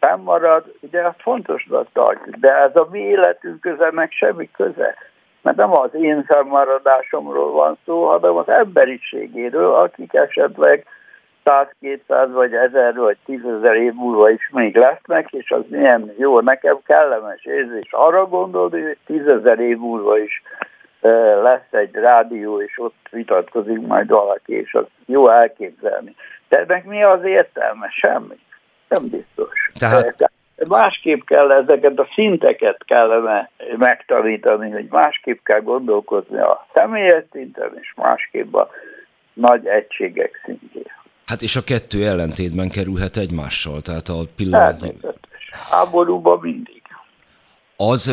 fennmarad, ugye azt fontosnak tartjuk, de ez a mi életünk köze meg semmi köze. Mert nem az én fennmaradásomról van szó, hanem az emberiségéről, akik esetleg 100-200 vagy 1000 vagy 10 ezer év múlva is még lesznek, és az milyen jó, nekem kellemes érzés arra gondolni, hogy 10 ezer év múlva is lesz egy rádió, és ott vitatkozik majd valaki, és az jó elképzelni. De ennek mi az értelme? Semmi. Nem biztos. Tehát... Másképp kell ezeket a szinteket kellene megtanítani, hogy másképp kell gondolkozni a személyes szinten, és másképp a nagy egységek szintjén. Hát és a kettő ellentétben kerülhet egymással, tehát a pillanat... Háborúban mindig. Az,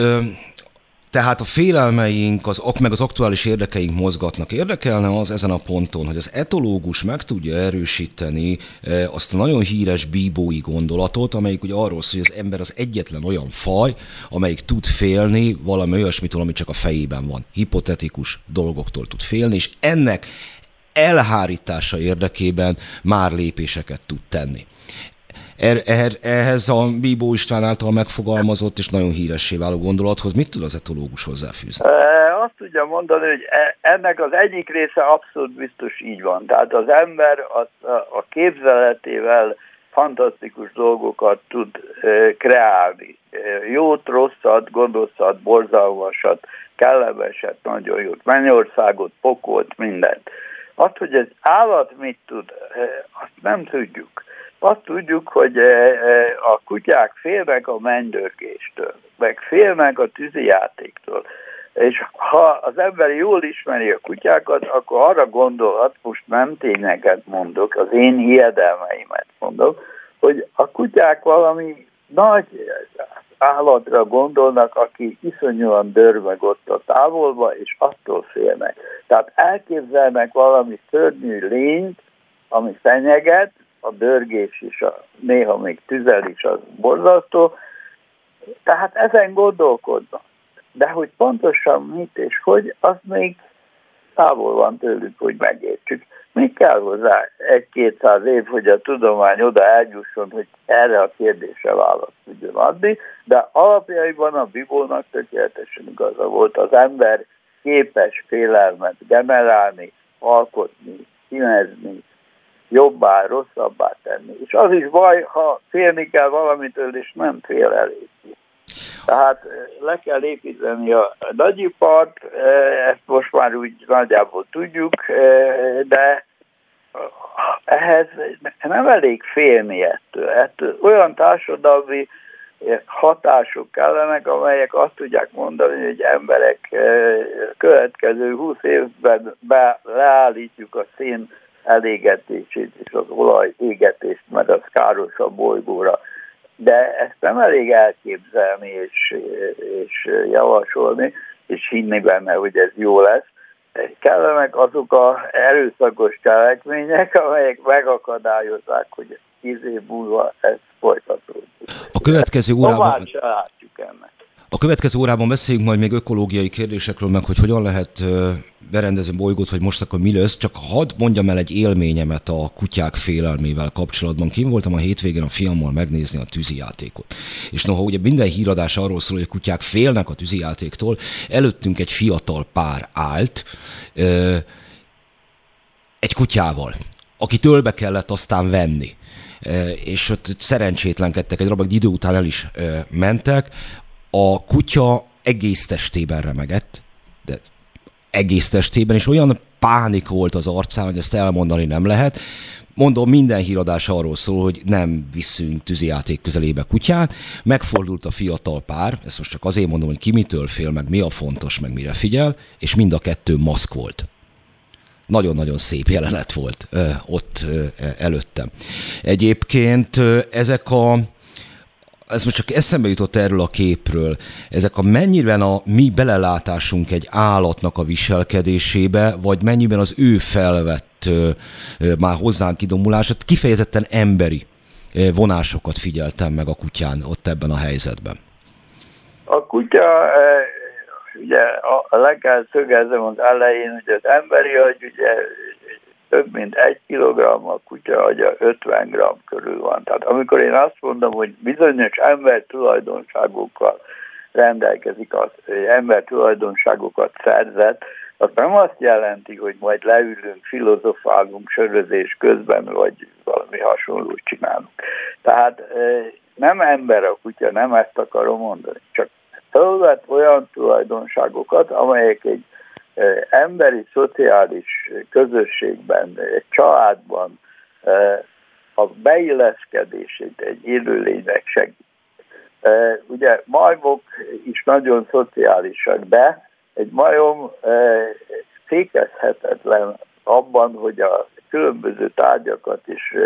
tehát a félelmeink, az, meg az aktuális érdekeink mozgatnak. Érdekelne az ezen a ponton, hogy az etológus meg tudja erősíteni azt a nagyon híres bíbói gondolatot, amelyik ugye arról szól, hogy az ember az egyetlen olyan faj, amelyik tud félni valami olyasmitől, ami csak a fejében van. Hipotetikus dolgoktól tud félni, és ennek elhárítása érdekében már lépéseket tud tenni. Er, er, ehhez a Bíbó István által megfogalmazott és nagyon híressé váló gondolathoz mit tud az etológus hozzáfűzni? Azt tudja mondani, hogy e, ennek az egyik része abszolút biztos így van. Tehát az ember az, a képzeletével fantasztikus dolgokat tud kreálni. Jót, rosszat, gonoszat, borzalmasat, kellemeset, nagyon jót, Mennyországot, pokolt, mindent. Azt, hogy ez állat mit tud, azt nem tudjuk. Azt tudjuk, hogy a kutyák félnek a mennydörgéstől, meg félnek a tűzijátéktól. És ha az ember jól ismeri a kutyákat, akkor arra gondolhat, most nem tényeket mondok, az én hiedelmeimet mondok, hogy a kutyák valami nagy állatra gondolnak, aki iszonyúan dörmög ott a távolba, és attól félnek. Tehát elképzelnek valami szörnyű lényt, ami fenyeget, a dörgés is, a, néha még tüzel is az borzasztó, tehát ezen gondolkodnak. De hogy pontosan mit és hogy, az még távol van tőlük, hogy megértsük. Mi kell hozzá egy-kétszáz év, hogy a tudomány oda eljusson, hogy erre a kérdésre választ tudjon adni, de alapjaiban a Bibónak tökéletesen igaza volt. Az ember képes félelmet generálni, alkotni, színezni, jobbá, rosszabbá tenni. És az is baj, ha félni kell valamitől, és nem fél elég. Tehát eh, le kell építeni a nagyipart, eh, ezt most már úgy nagyjából tudjuk, eh, de ehhez nem elég félni ettől. ettől olyan társadalmi hatások kellenek, amelyek azt tudják mondani, hogy emberek következő 20 évben be, leállítjuk a szén elégetését és az olaj égetést, mert az káros a bolygóra de ezt nem elég elképzelni és, és javasolni, és hinni benne, hogy ez jó lesz. Kellenek azok a erőszakos cselekmények, amelyek megakadályozzák, hogy tíz év múlva ez folytatódik. A következő órában... Tovább látjuk ennek. A következő órában beszéljünk majd még ökológiai kérdésekről, meg hogy hogyan lehet berendezni bolygót, vagy most akkor mi lesz. Csak hadd mondjam el egy élményemet a kutyák félelmével kapcsolatban. Kim voltam a hétvégén a fiammal megnézni a tűzijátékot. És noha ugye minden híradás arról szól, hogy a kutyák félnek a tűzijátéktól, előttünk egy fiatal pár állt, egy kutyával, aki tölbe kellett aztán venni és ott szerencsétlenkedtek, egy rabag idő után el is mentek, a kutya egész testében remegett, de egész testében, és olyan pánik volt az arcán, hogy ezt elmondani nem lehet. Mondom, minden híradás arról szól, hogy nem viszünk tűzijáték közelébe kutyát. Megfordult a fiatal pár, ezt most csak azért mondom, hogy ki mitől fél, meg mi a fontos, meg mire figyel, és mind a kettő maszk volt. Nagyon-nagyon szép jelenet volt ö, ott ö, előttem. Egyébként ö, ezek a ez most csak eszembe jutott erről a képről, ezek a mennyiben a mi belelátásunk egy állatnak a viselkedésébe, vagy mennyiben az ő felvett ö, ö, már hozzánk kidomulását, kifejezetten emberi ö, vonásokat figyeltem meg a kutyán ott ebben a helyzetben. A kutya, ugye a, le kell szögezem az elején, hogy az emberi agy ugye több mint egy kilogramm, a kutya agya 50 gram körül van. Tehát amikor én azt mondom, hogy bizonyos ember tulajdonságokkal rendelkezik, az ember tulajdonságokat szerzett, az nem azt jelenti, hogy majd leülünk, filozofálunk sörözés közben, vagy valami hasonlót csinálunk. Tehát nem ember a kutya, nem ezt akarom mondani, csak fölvett olyan tulajdonságokat, amelyek egy emberi, szociális közösségben, egy családban a beilleszkedését egy élőlénynek segít. Ugye majmok is nagyon szociálisak, de egy majom fékezhetetlen abban, hogy a különböző tárgyakat és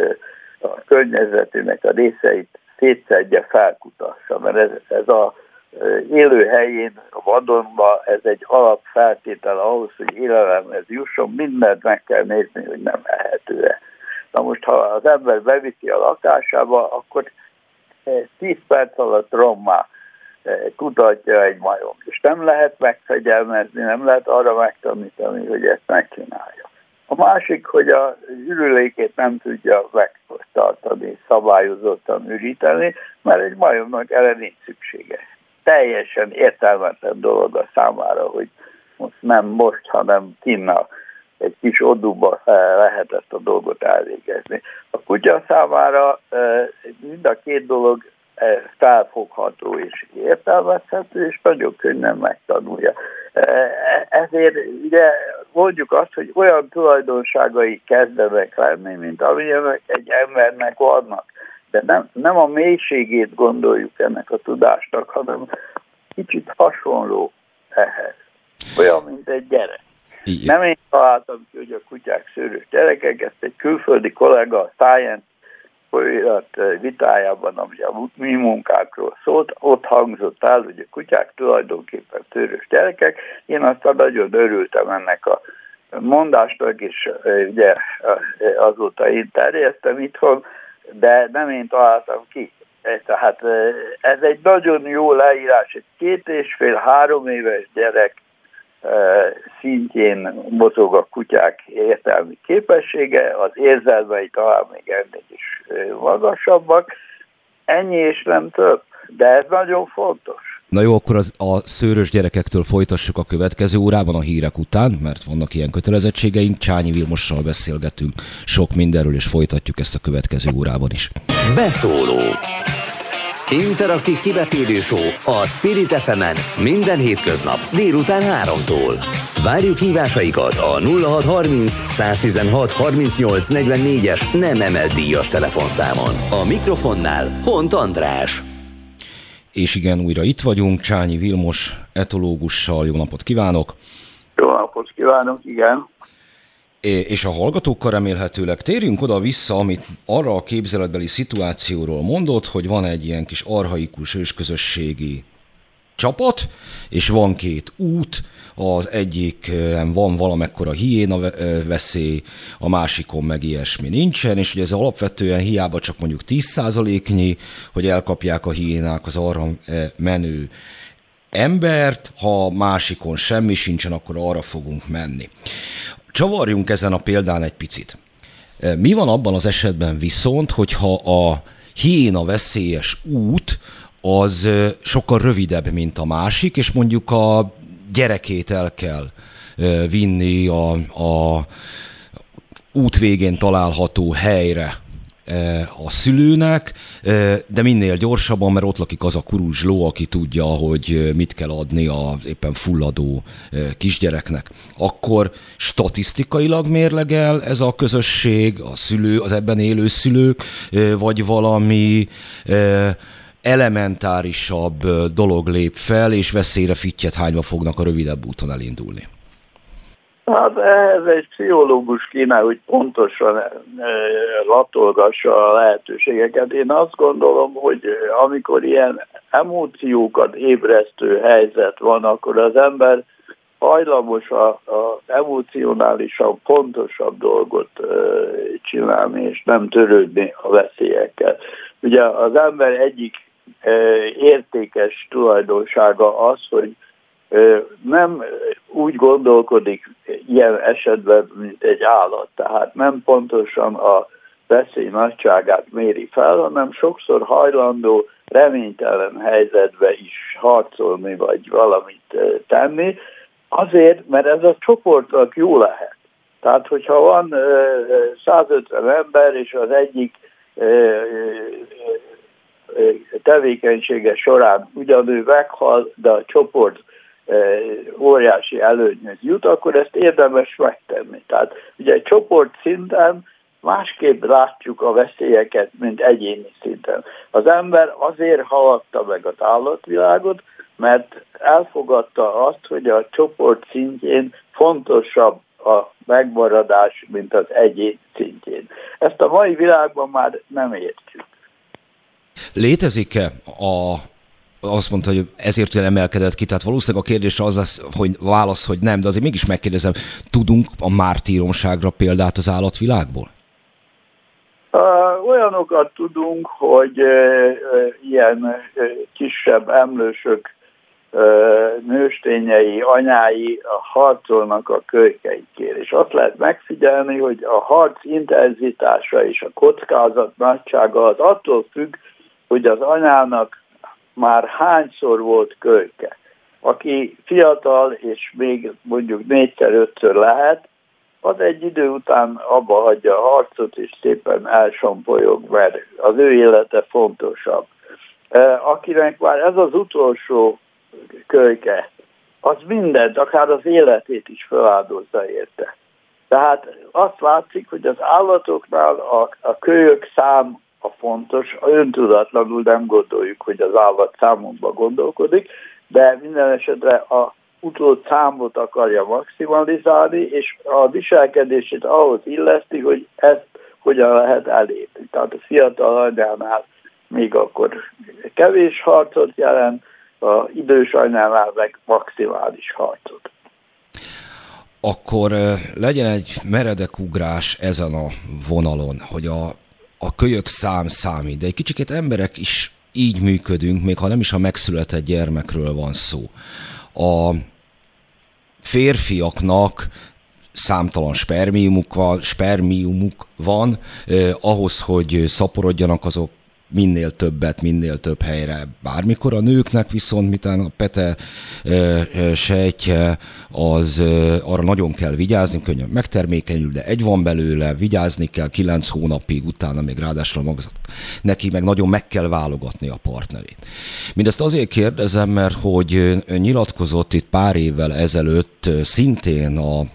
a környezetének a részeit szétszedje, felkutassa, mert ez, ez a élő helyén, a vadonba ez egy alapfeltétel ahhoz, hogy élelemhez jusson, mindent meg kell nézni, hogy nem ehető-e. Na most, ha az ember beviszi a lakásába, akkor 10 perc alatt rommá kutatja egy majom, és nem lehet megfegyelmezni, nem lehet arra megtanítani, hogy ezt megcsinálja. A másik, hogy a ürülékét nem tudja megtartani, szabályozottan üríteni, mert egy majomnak erre nincs szüksége teljesen értelmetlen dolog a számára, hogy most nem most, hanem kinna egy kis oduba lehet ezt a dolgot elvégezni. A kutya számára mind a két dolog felfogható és értelmezhető, és nagyon könnyen megtanulja. Ezért ugye mondjuk azt, hogy olyan tulajdonságai kezdenek lenni, mint amilyenek egy embernek vannak. De nem, nem a mélységét gondoljuk ennek a tudásnak, hanem kicsit hasonló ehhez. Olyan, mint egy gyerek. Igen. Nem én találtam ki, hogy a kutyák szőrös gyerekek, ezt egy külföldi kollega a Science folyamat vitájában, ami a mi munkákról szólt, ott hangzott el, hogy a kutyák tulajdonképpen szőrös gyerekek. Én aztán nagyon örültem ennek a mondásnak, és ugye azóta én terjesztem itthon, de nem én találtam ki. Tehát ez egy nagyon jó leírás, egy két és fél, három éves gyerek szintjén mozog a kutyák értelmi képessége, az érzelmei talán még ennél is magasabbak. Ennyi és nem több, de ez nagyon fontos. Na jó, akkor az, a szőrös gyerekektől folytassuk a következő órában a hírek után, mert vannak ilyen kötelezettségeink. Csányi Vilmossal beszélgetünk sok mindenről, és folytatjuk ezt a következő órában is. Beszóló Interaktív kibeszélő a Spirit fm minden hétköznap délután 3-tól. Várjuk hívásaikat a 0630 116 38 44-es nem emelt díjas telefonszámon. A mikrofonnál Hont András. És igen, újra itt vagyunk, Csányi Vilmos etológussal. Jó napot kívánok! Jó napot kívánok, igen! és a hallgatókkal remélhetőleg térjünk oda-vissza, amit arra a képzeletbeli szituációról mondott, hogy van egy ilyen kis arhaikus ősközösségi csapat, és van két út, az egyik van valamekkora hiéna veszély, a másikon meg ilyesmi nincsen, és ugye ez alapvetően hiába csak mondjuk 10%-nyi, hogy elkapják a hiénák az arra menő embert, ha másikon semmi sincsen, akkor arra fogunk menni. Csavarjunk ezen a példán egy picit. Mi van abban az esetben viszont, hogyha a hiéna veszélyes út az sokkal rövidebb, mint a másik, és mondjuk a gyerekét el kell vinni a, a út végén található helyre, a szülőnek, de minél gyorsabban, mert ott lakik az a kuruzs ló, aki tudja, hogy mit kell adni az éppen fulladó kisgyereknek. Akkor statisztikailag mérlegel ez a közösség, a szülő, az ebben élő szülők, vagy valami elementárisabb dolog lép fel, és veszélyre fittyet hányva fognak a rövidebb úton elindulni. Hát ez egy pszichológus kéne, hogy pontosan latolgassa a lehetőségeket. Én azt gondolom, hogy amikor ilyen emóciókat ébresztő helyzet van, akkor az ember hajlamos az emocionálisan pontosabb dolgot csinálni, és nem törődni a veszélyekkel. Ugye az ember egyik értékes tulajdonsága az, hogy nem úgy gondolkodik ilyen esetben, mint egy állat. Tehát nem pontosan a veszély nagyságát méri fel, hanem sokszor hajlandó reménytelen helyzetbe is harcolni, vagy valamit tenni, azért, mert ez a csoportnak jó lehet. Tehát, hogyha van 150 ember, és az egyik tevékenysége során ugyanő meghal, de a csoport óriási előnyhöz jut, akkor ezt érdemes megtenni. Tehát ugye egy csoport szinten másképp látjuk a veszélyeket, mint egyéni szinten. Az ember azért haladta meg az állatvilágot, mert elfogadta azt, hogy a csoport szintjén fontosabb a megmaradás, mint az egyén szintjén. Ezt a mai világban már nem értjük. Létezik-e a azt mondta, hogy ezért emelkedett ki, tehát valószínűleg a kérdésre az lesz, hogy válasz, hogy nem, de azért mégis megkérdezem, tudunk a mártíromságra példát az állatvilágból? Olyanokat tudunk, hogy ilyen kisebb emlősök nőstényei, anyái harcolnak a kölykeikért. És azt lehet megfigyelni, hogy a harc intenzitása és a kockázat nagysága az attól függ, hogy az anyának már hányszor volt kölyke. Aki fiatal és még mondjuk négyszer-ötször lehet, az egy idő után abba hagyja a harcot, és szépen elsompolyog, mert az ő élete fontosabb. Akinek már ez az utolsó kölyke, az mindent, akár az életét is feláldozza érte. Tehát azt látszik, hogy az állatoknál a, a kölyök szám a fontos, öntudatlanul nem gondoljuk, hogy az állat számunkba gondolkodik, de minden esetre a utód számot akarja maximalizálni, és a viselkedését ahhoz illeszti, hogy ezt hogyan lehet elérni. Tehát a fiatal anyánál még akkor kevés harcot jelent, a idős anyánál meg maximális harcot. Akkor legyen egy meredek ugrás ezen a vonalon, hogy a, a kölyök szám számít, de egy kicsit emberek is így működünk, még ha nem is a megszületett gyermekről van szó. A férfiaknak számtalan spermiumuk van, spermiumuk van eh, ahhoz, hogy szaporodjanak, azok minél többet, minél több helyre bármikor. A nőknek viszont, mitán a pete e, sejtje, az e, arra nagyon kell vigyázni, könnyen megtermékenyül, de egy van belőle, vigyázni kell kilenc hónapig, utána még ráadásul maga, neki meg nagyon meg kell válogatni a partnerét. Mindezt azért kérdezem, mert hogy nyilatkozott itt pár évvel ezelőtt szintén a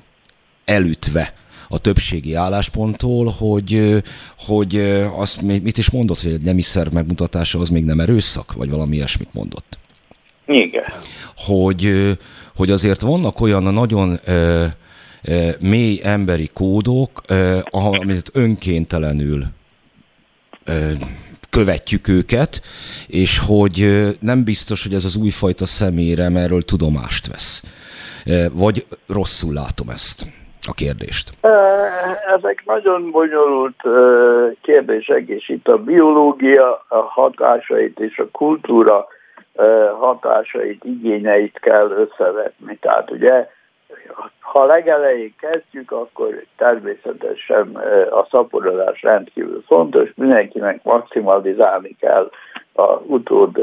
elütve a többségi állásponttól, hogy, hogy azt mit is mondott, hogy egy nemi szerv megmutatása az még nem erőszak, vagy valami ilyesmit mondott. Igen. Hogy, hogy azért vannak olyan nagyon ö, ö, mély emberi kódok, ö, amit önkéntelenül ö, követjük őket, és hogy nem biztos, hogy ez az újfajta személyre erről tudomást vesz. Vagy rosszul látom ezt a kérdést? Ezek nagyon bonyolult kérdések, és itt a biológia hatásait és a kultúra hatásait, igényeit kell összevetni. Tehát ugye, ha legelején kezdjük, akkor természetesen a szaporodás rendkívül fontos, mindenkinek maximalizálni kell a utód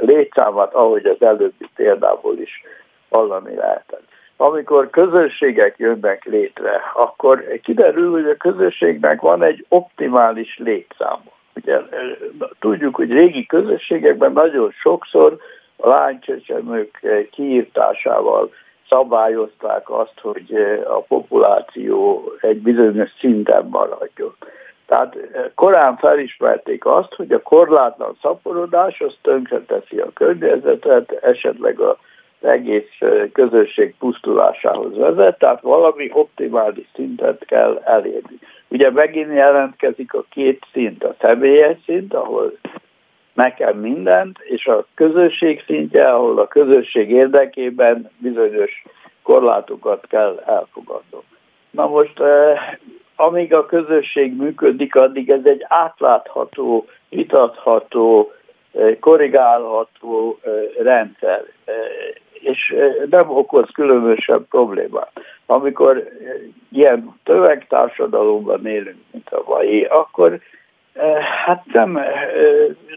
létszámát, ahogy az előbbi példából is hallani lehetett amikor közösségek jönnek létre, akkor kiderül, hogy a közösségnek van egy optimális létszáma. Ugye, tudjuk, hogy régi közösségekben nagyon sokszor a lánycsecsemők kiírtásával szabályozták azt, hogy a populáció egy bizonyos szinten maradjon. Tehát korán felismerték azt, hogy a korlátlan szaporodás az tönkreteszi a környezetet, esetleg a egész közösség pusztulásához vezet, tehát valami optimális szintet kell elérni. Ugye megint jelentkezik a két szint, a személyes szint, ahol nekem mindent, és a közösség szintje, ahol a közösség érdekében bizonyos korlátokat kell elfogadnom. Na most, amíg a közösség működik, addig ez egy átlátható, vitatható, korrigálható rendszer és nem okoz különösebb problémát. Amikor ilyen tövegtársadalomban élünk, mint a mai, akkor hát nem,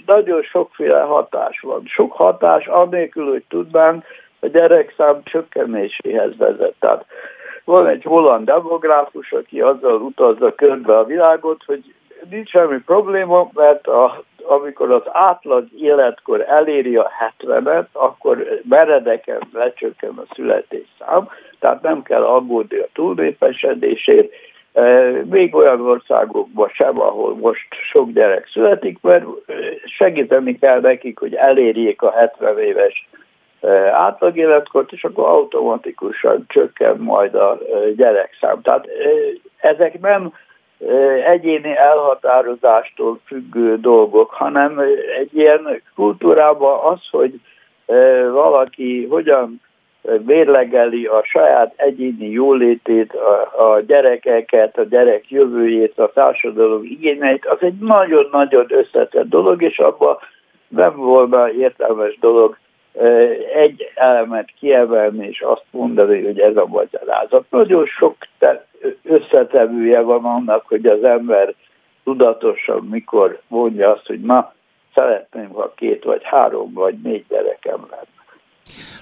nagyon sokféle hatás van. Sok hatás, annélkül, hogy tudnánk, a gyerekszám csökkenéséhez vezet. Tehát van egy holland demográfus, aki azzal utazza körbe a világot, hogy nincs semmi probléma, mert a amikor az átlag életkor eléri a 70-et, akkor meredeken lecsökken a születésszám, tehát nem kell aggódni a túlnépesedésért, e, még olyan országokban sem, ahol most sok gyerek születik, mert segíteni kell nekik, hogy elérjék a 70 éves e, átlagéletkort, és akkor automatikusan csökken majd a e, gyerekszám. Tehát ezek nem egyéni elhatározástól függő dolgok, hanem egy ilyen kultúrában az, hogy valaki hogyan mérlegeli a saját egyéni jólétét, a, a gyerekeket, a gyerek jövőjét, a társadalom igényeit, az egy nagyon-nagyon összetett dolog, és abban nem volna értelmes dolog egy elemet kiemelni, és azt mondani, hogy ez a magyarázat. Nagyon sok összetevője van annak, hogy az ember tudatosan mikor mondja azt, hogy na, szeretném, ha két vagy három vagy négy gyerekem lenne.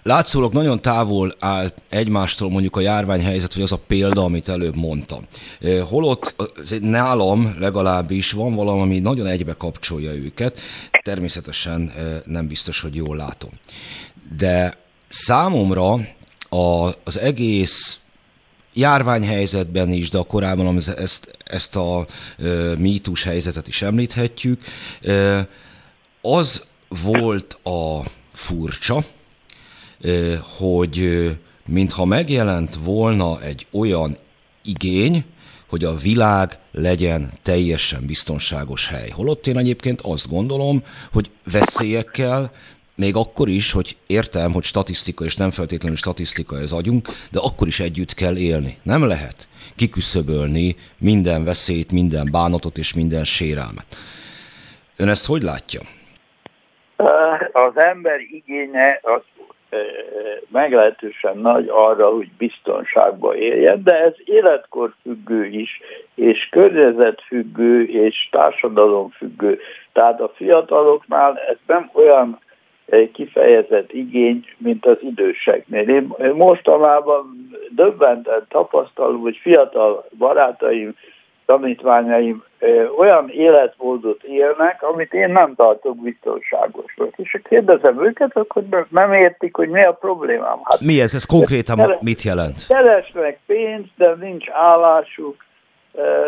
Látszólag nagyon távol áll egymástól mondjuk a járványhelyzet, vagy az a példa, amit előbb mondtam. Holott nálam legalábbis van valami, ami nagyon egybe kapcsolja őket, természetesen nem biztos, hogy jól látom. De számomra a, az egész járványhelyzetben is, de a korábban ezt, ezt a mítus helyzetet is említhetjük, az volt a furcsa, hogy mintha megjelent volna egy olyan igény, hogy a világ legyen teljesen biztonságos hely. Holott én egyébként azt gondolom, hogy veszélyekkel, még akkor is, hogy értem, hogy statisztika és nem feltétlenül statisztika ez agyunk, de akkor is együtt kell élni. Nem lehet kiküszöbölni minden veszélyt, minden bánatot és minden sérelmet. Ön ezt hogy látja? Az ember igénye az meglehetősen nagy arra, hogy biztonságban éljen, de ez életkor függő is, és környezetfüggő, és társadalomfüggő. Tehát a fiataloknál ez nem olyan kifejezett igény, mint az időseknél. Én mostanában döbbenten tapasztalom, hogy fiatal barátaim tanítványaim olyan életmódot élnek, amit én nem tartok biztonságosnak. És ha kérdezem őket, akkor nem értik, hogy mi a problémám. Hát, mi ez? Ez konkrétan keres, mit jelent? Keresnek pénzt, de nincs állásuk,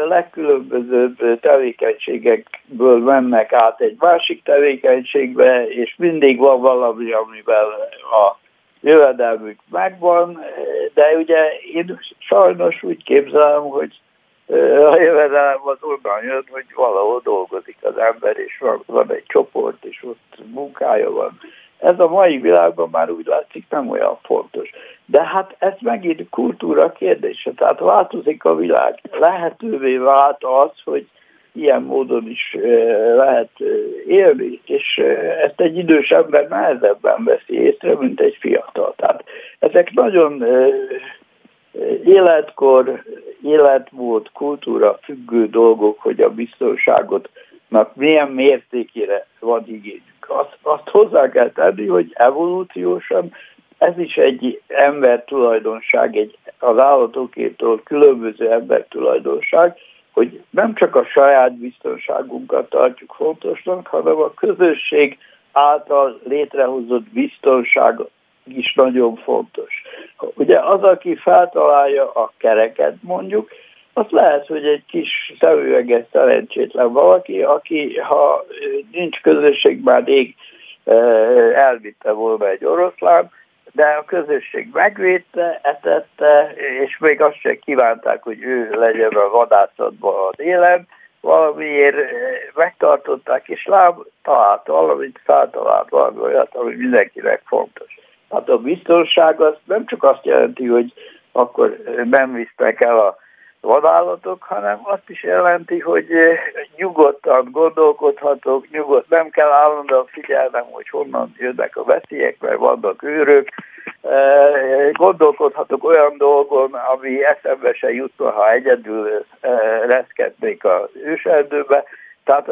legkülönbözőbb tevékenységekből mennek át egy másik tevékenységbe, és mindig van valami, amivel a jövedelmük megvan, de ugye én sajnos úgy képzelem, hogy a jövedelem az onnan jön, hogy valahol dolgozik az ember, és van, van egy csoport, és ott munkája van. Ez a mai világban már úgy látszik nem olyan fontos. De hát ez megint kultúra kérdése, tehát változik a világ. Lehetővé vált az, hogy ilyen módon is lehet élni, és ezt egy idős ember nehezebben veszi észre, mint egy fiatal. Tehát ezek nagyon életkor, életmód, kultúra függő dolgok, hogy a biztonságotnak milyen mértékére van igényünk. Azt, azt hozzá kell tenni, hogy evolúciósan ez is egy ember tulajdonság, egy az állatokétól különböző ember tulajdonság, hogy nem csak a saját biztonságunkat tartjuk fontosnak, hanem a közösség által létrehozott biztonság is nagyon fontos. Ugye az, aki feltalálja a kereket mondjuk, az lehet, hogy egy kis szemüveges szerencsétlen valaki, aki ha nincs közösség, már rég elvitte volna egy oroszlán, de a közösség megvédte, etette, és még azt sem kívánták, hogy ő legyen a vadászatban az élen, valamiért megtartották, és láb talált valamit, feltalált valami olyat, ami mindenkinek fontos. Hát a biztonság az nem csak azt jelenti, hogy akkor nem visznek el a vadállatok, hanem azt is jelenti, hogy nyugodtan gondolkodhatok, nyugodt, nem kell állandóan figyelnem, hogy honnan jönnek a veszélyek, mert vannak őrök. Gondolkodhatok olyan dolgon, ami eszembe se jutna, ha egyedül reszkednék az őserdőbe. Tehát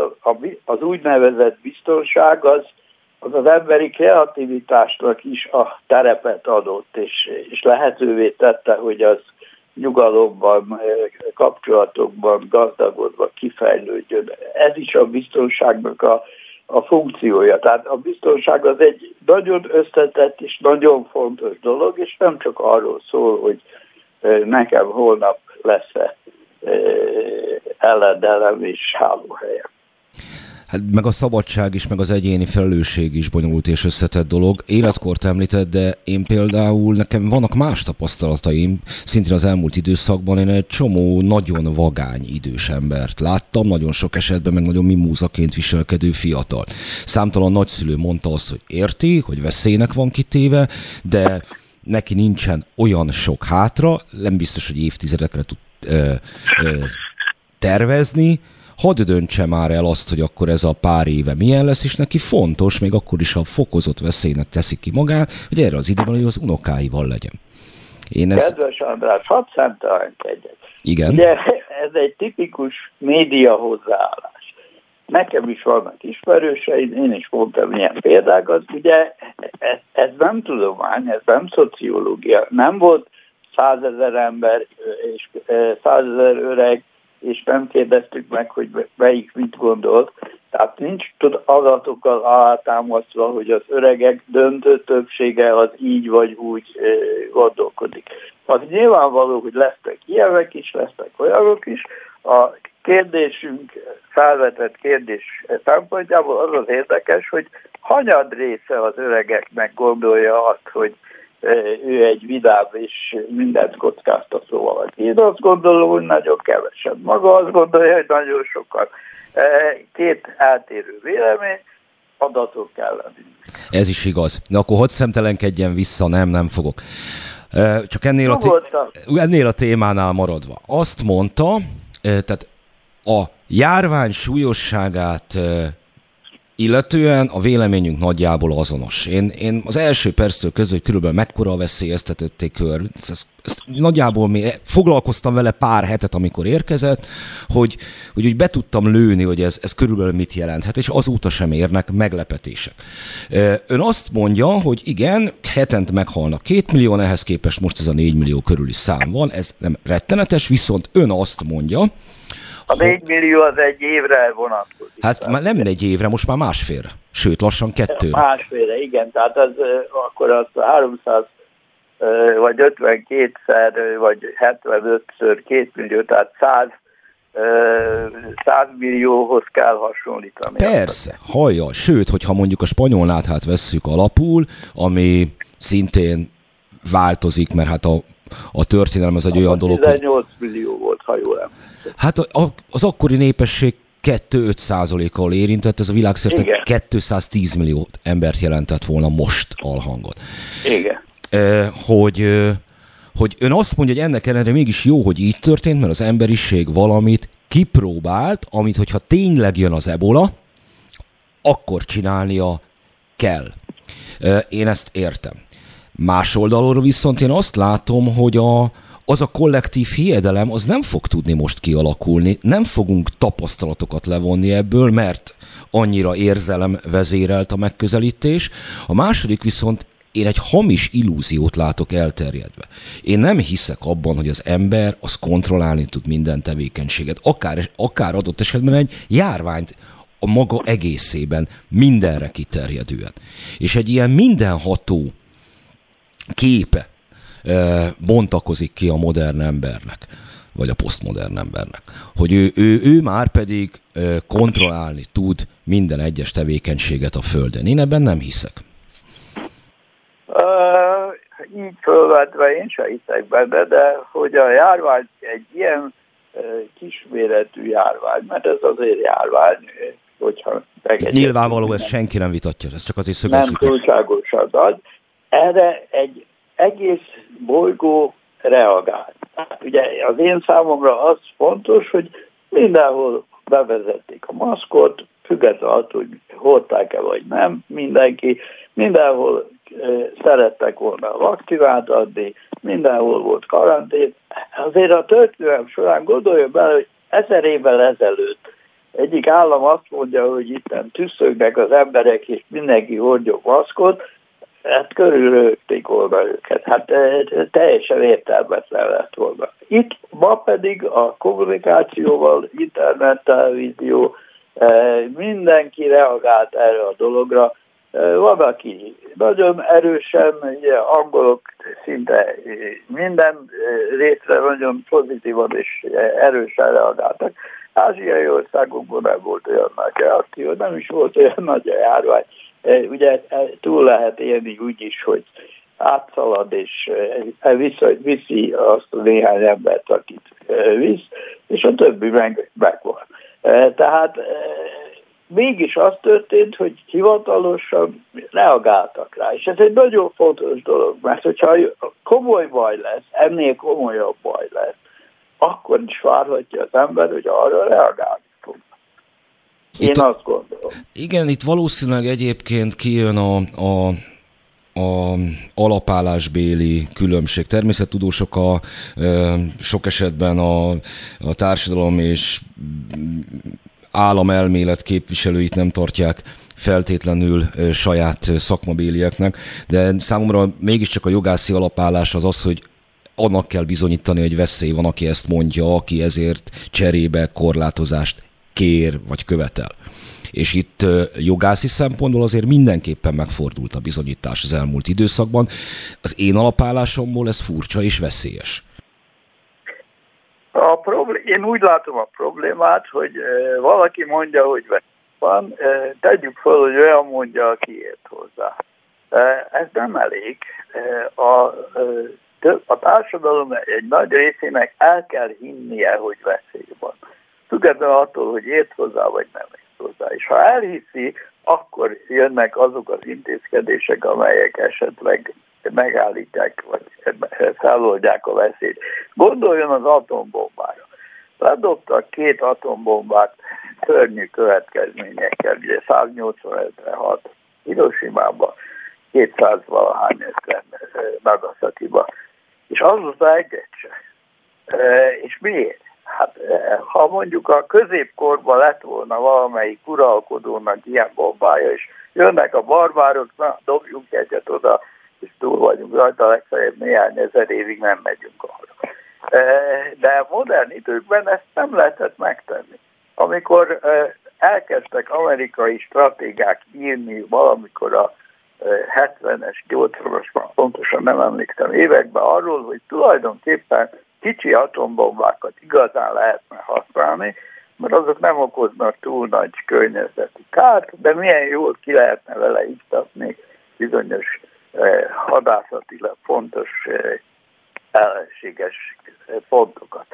az úgynevezett biztonság az, az az emberi kreativitásnak is a terepet adott, és, és lehetővé tette, hogy az nyugalomban, kapcsolatokban gazdagodva kifejlődjön. Ez is a biztonságnak a, a funkciója. Tehát a biztonság az egy nagyon összetett és nagyon fontos dolog, és nem csak arról szól, hogy nekem holnap lesz-e elledelem és hálóhelyem. Hát meg a szabadság is, meg az egyéni felelősség is bonyolult és összetett dolog. Életkort említett, de én például nekem vannak más tapasztalataim, szintén az elmúlt időszakban én egy csomó nagyon vagány idős embert láttam, nagyon sok esetben meg nagyon mimúzaként viselkedő fiatal. Számtalan nagyszülő mondta azt, hogy érti, hogy veszélynek van kitéve, de neki nincsen olyan sok hátra, nem biztos, hogy évtizedekre tud ö, ö, tervezni, hadd döntse már el azt, hogy akkor ez a pár éve milyen lesz, és neki fontos, még akkor is a fokozott veszélynek teszi ki magát, hogy erre az időben, hogy az unokáival legyen. Én ez... Kedves András, hadd számtalank egyet. Igen. Ugye ez egy tipikus média hozzáállás. Nekem is vannak ismerőseim, én is mondtam ilyen példákat, ugye ez, ez nem tudomány, ez nem szociológia, nem volt százezer ember és százezer öreg, és nem kérdeztük meg, hogy melyik mit gondolt. Tehát nincs tud adatokkal alátámasztva, hogy az öregek döntő többsége az így vagy úgy gondolkodik. Az nyilvánvaló, hogy lesznek ilyenek is, lesznek olyanok is. A kérdésünk, felvetett kérdés szempontjából az az érdekes, hogy hanyad része az öregeknek gondolja azt, hogy ő egy vidám és mindent kockáztató valaki. Én azt gondolom, hogy nagyon kevesen. Maga azt gondolja, hogy nagyon sokan. Két eltérő vélemény, adatok kellene. Ez is igaz. De akkor hogy szemtelenkedjen vissza, nem, nem fogok. Csak ennél a, té- ennél a témánál maradva. Azt mondta, tehát a járvány súlyosságát illetően a véleményünk nagyjából azonos. Én, én az első perctől közül, hogy körülbelül mekkora a veszélyeztetetté kör, ezt, ezt nagyjából mi foglalkoztam vele pár hetet, amikor érkezett, hogy, hogy úgy be tudtam lőni, hogy ez, ez körülbelül mit jelenthet, és azóta sem érnek meglepetések. Ön azt mondja, hogy igen, hetent meghalnak két millió, ehhez képest most ez a négy millió körüli szám van, ez nem rettenetes, viszont ön azt mondja, a 4 millió az egy évre vonatkozik. Hát már nem egy évre, most már másfélre. Sőt, lassan kettő. Másfélre, igen. Tehát az, akkor az 300 vagy 52-szer, vagy 75-ször 2 millió, tehát 100 100 millióhoz kell hasonlítani. Persze, hallja. Sőt, hogyha mondjuk a spanyol náthát vesszük alapul, ami szintén változik, mert hát a, a történelem az egy olyan dolog, 18 hogy... millió volt, ha jól emlékszem. Hát az akkori népesség 2-5 százalékkal érintett, ez a világszerte Igen. 210 millió embert jelentett volna most alhangot. Igen. hogy, hogy ön azt mondja, hogy ennek ellenére mégis jó, hogy így történt, mert az emberiség valamit kipróbált, amit hogyha tényleg jön az ebola, akkor csinálnia kell. Én ezt értem. Más oldalról viszont én azt látom, hogy a, az a kollektív hiedelem az nem fog tudni most kialakulni, nem fogunk tapasztalatokat levonni ebből, mert annyira érzelem vezérelt a megközelítés. A második viszont én egy hamis illúziót látok elterjedve. Én nem hiszek abban, hogy az ember az kontrollálni tud minden tevékenységet, akár, akár adott esetben egy járványt a maga egészében, mindenre kiterjedően. És egy ilyen mindenható képe bontakozik ki a modern embernek, vagy a posztmodern embernek. Hogy ő, ő, ő már pedig kontrollálni tud minden egyes tevékenységet a Földön. Én ebben nem hiszek. Uh, így fölvetve én se hiszek benne, de hogy a járvány egy ilyen uh, kisméretű járvány, mert ez azért járvány, hogyha Nyilvánvaló, ezt senki nem vitatja, ez csak azért szögezzük. Nem túlságosan nagy. Erre egy egész bolygó reagál. Hát ugye az én számomra az fontos, hogy mindenhol bevezették a maszkot, függetlenül attól, hogy hordták-e vagy nem, mindenki, mindenhol e, szerettek volna a vakcinát adni, mindenhol volt karantén. Azért a történelem során gondolja bele, hogy ezer évvel ezelőtt egyik állam azt mondja, hogy itt tüsszögnek az emberek, és mindenki hordjon maszkot, hát körülrögték volna őket. Hát eh, teljesen értelmetlen lett volna. Itt ma pedig a kommunikációval, internet, televízió, eh, mindenki reagált erre a dologra. Eh, van, aki nagyon erősen, ugye angolok szinte minden részre nagyon pozitívan és erősen reagáltak. Ázsiai országokban nem volt olyan nagy reakció, nem is volt olyan nagy a járvány ugye e, túl lehet élni úgy is, hogy átszalad és e, viszi, viszi azt a néhány embert, akit visz, és a többi meg megvan. Tehát mégis az történt, hogy hivatalosan reagáltak rá. És ez egy nagyon fontos dolog, mert hogyha komoly baj lesz, ennél komolyabb baj lesz, akkor is várhatja az ember, hogy arra reagál. Én itt, azt gondolom. Igen, itt valószínűleg egyébként kijön a, a a alapállásbéli különbség. Természettudósok a, sok esetben a, a társadalom és államelmélet képviselőit nem tartják feltétlenül saját szakmabélieknek, de számomra mégiscsak a jogászi alapállás az az, hogy annak kell bizonyítani, hogy veszély van, aki ezt mondja, aki ezért cserébe korlátozást kér vagy követel. És itt jogászi szempontból azért mindenképpen megfordult a bizonyítás az elmúlt időszakban. Az én alapállásomból ez furcsa és veszélyes. A problém, én úgy látom a problémát, hogy valaki mondja, hogy van, tegyük fel, hogy olyan mondja, aki ért hozzá. Ez nem elég. A, a társadalom egy nagy részének el kell hinnie, hogy veszély van. Függetlenül attól, hogy ért hozzá, vagy nem ért hozzá. És ha elhiszi, akkor jönnek azok az intézkedések, amelyek esetleg megállítják, vagy feloldják a veszélyt. Gondoljon az atombombára. Ledobtak két atombombát szörnyű következményekkel, ugye 186 Hiroshima-ba, 200 valahány ezer Nagasaki-ba. És azóta egyet se. E, és miért? Hát e, ha mondjuk a középkorban lett volna valamelyik uralkodónak ilyen bombája, és jönnek a barbárok, na dobjunk egyet oda, és túl vagyunk rajta, legfeljebb néhány ezer évig nem megyünk arra. E, de modern időkben ezt nem lehetett megtenni. Amikor elkezdtek amerikai stratégák írni valamikor a 70-es, 80-as, pontosan nem emlékszem években arról, hogy tulajdonképpen kicsi atombombákat igazán lehetne használni, mert azok nem okoznak túl nagy környezeti kárt, de milyen jól ki lehetne vele iktatni bizonyos hadászatilag fontos ellenséges pontokat.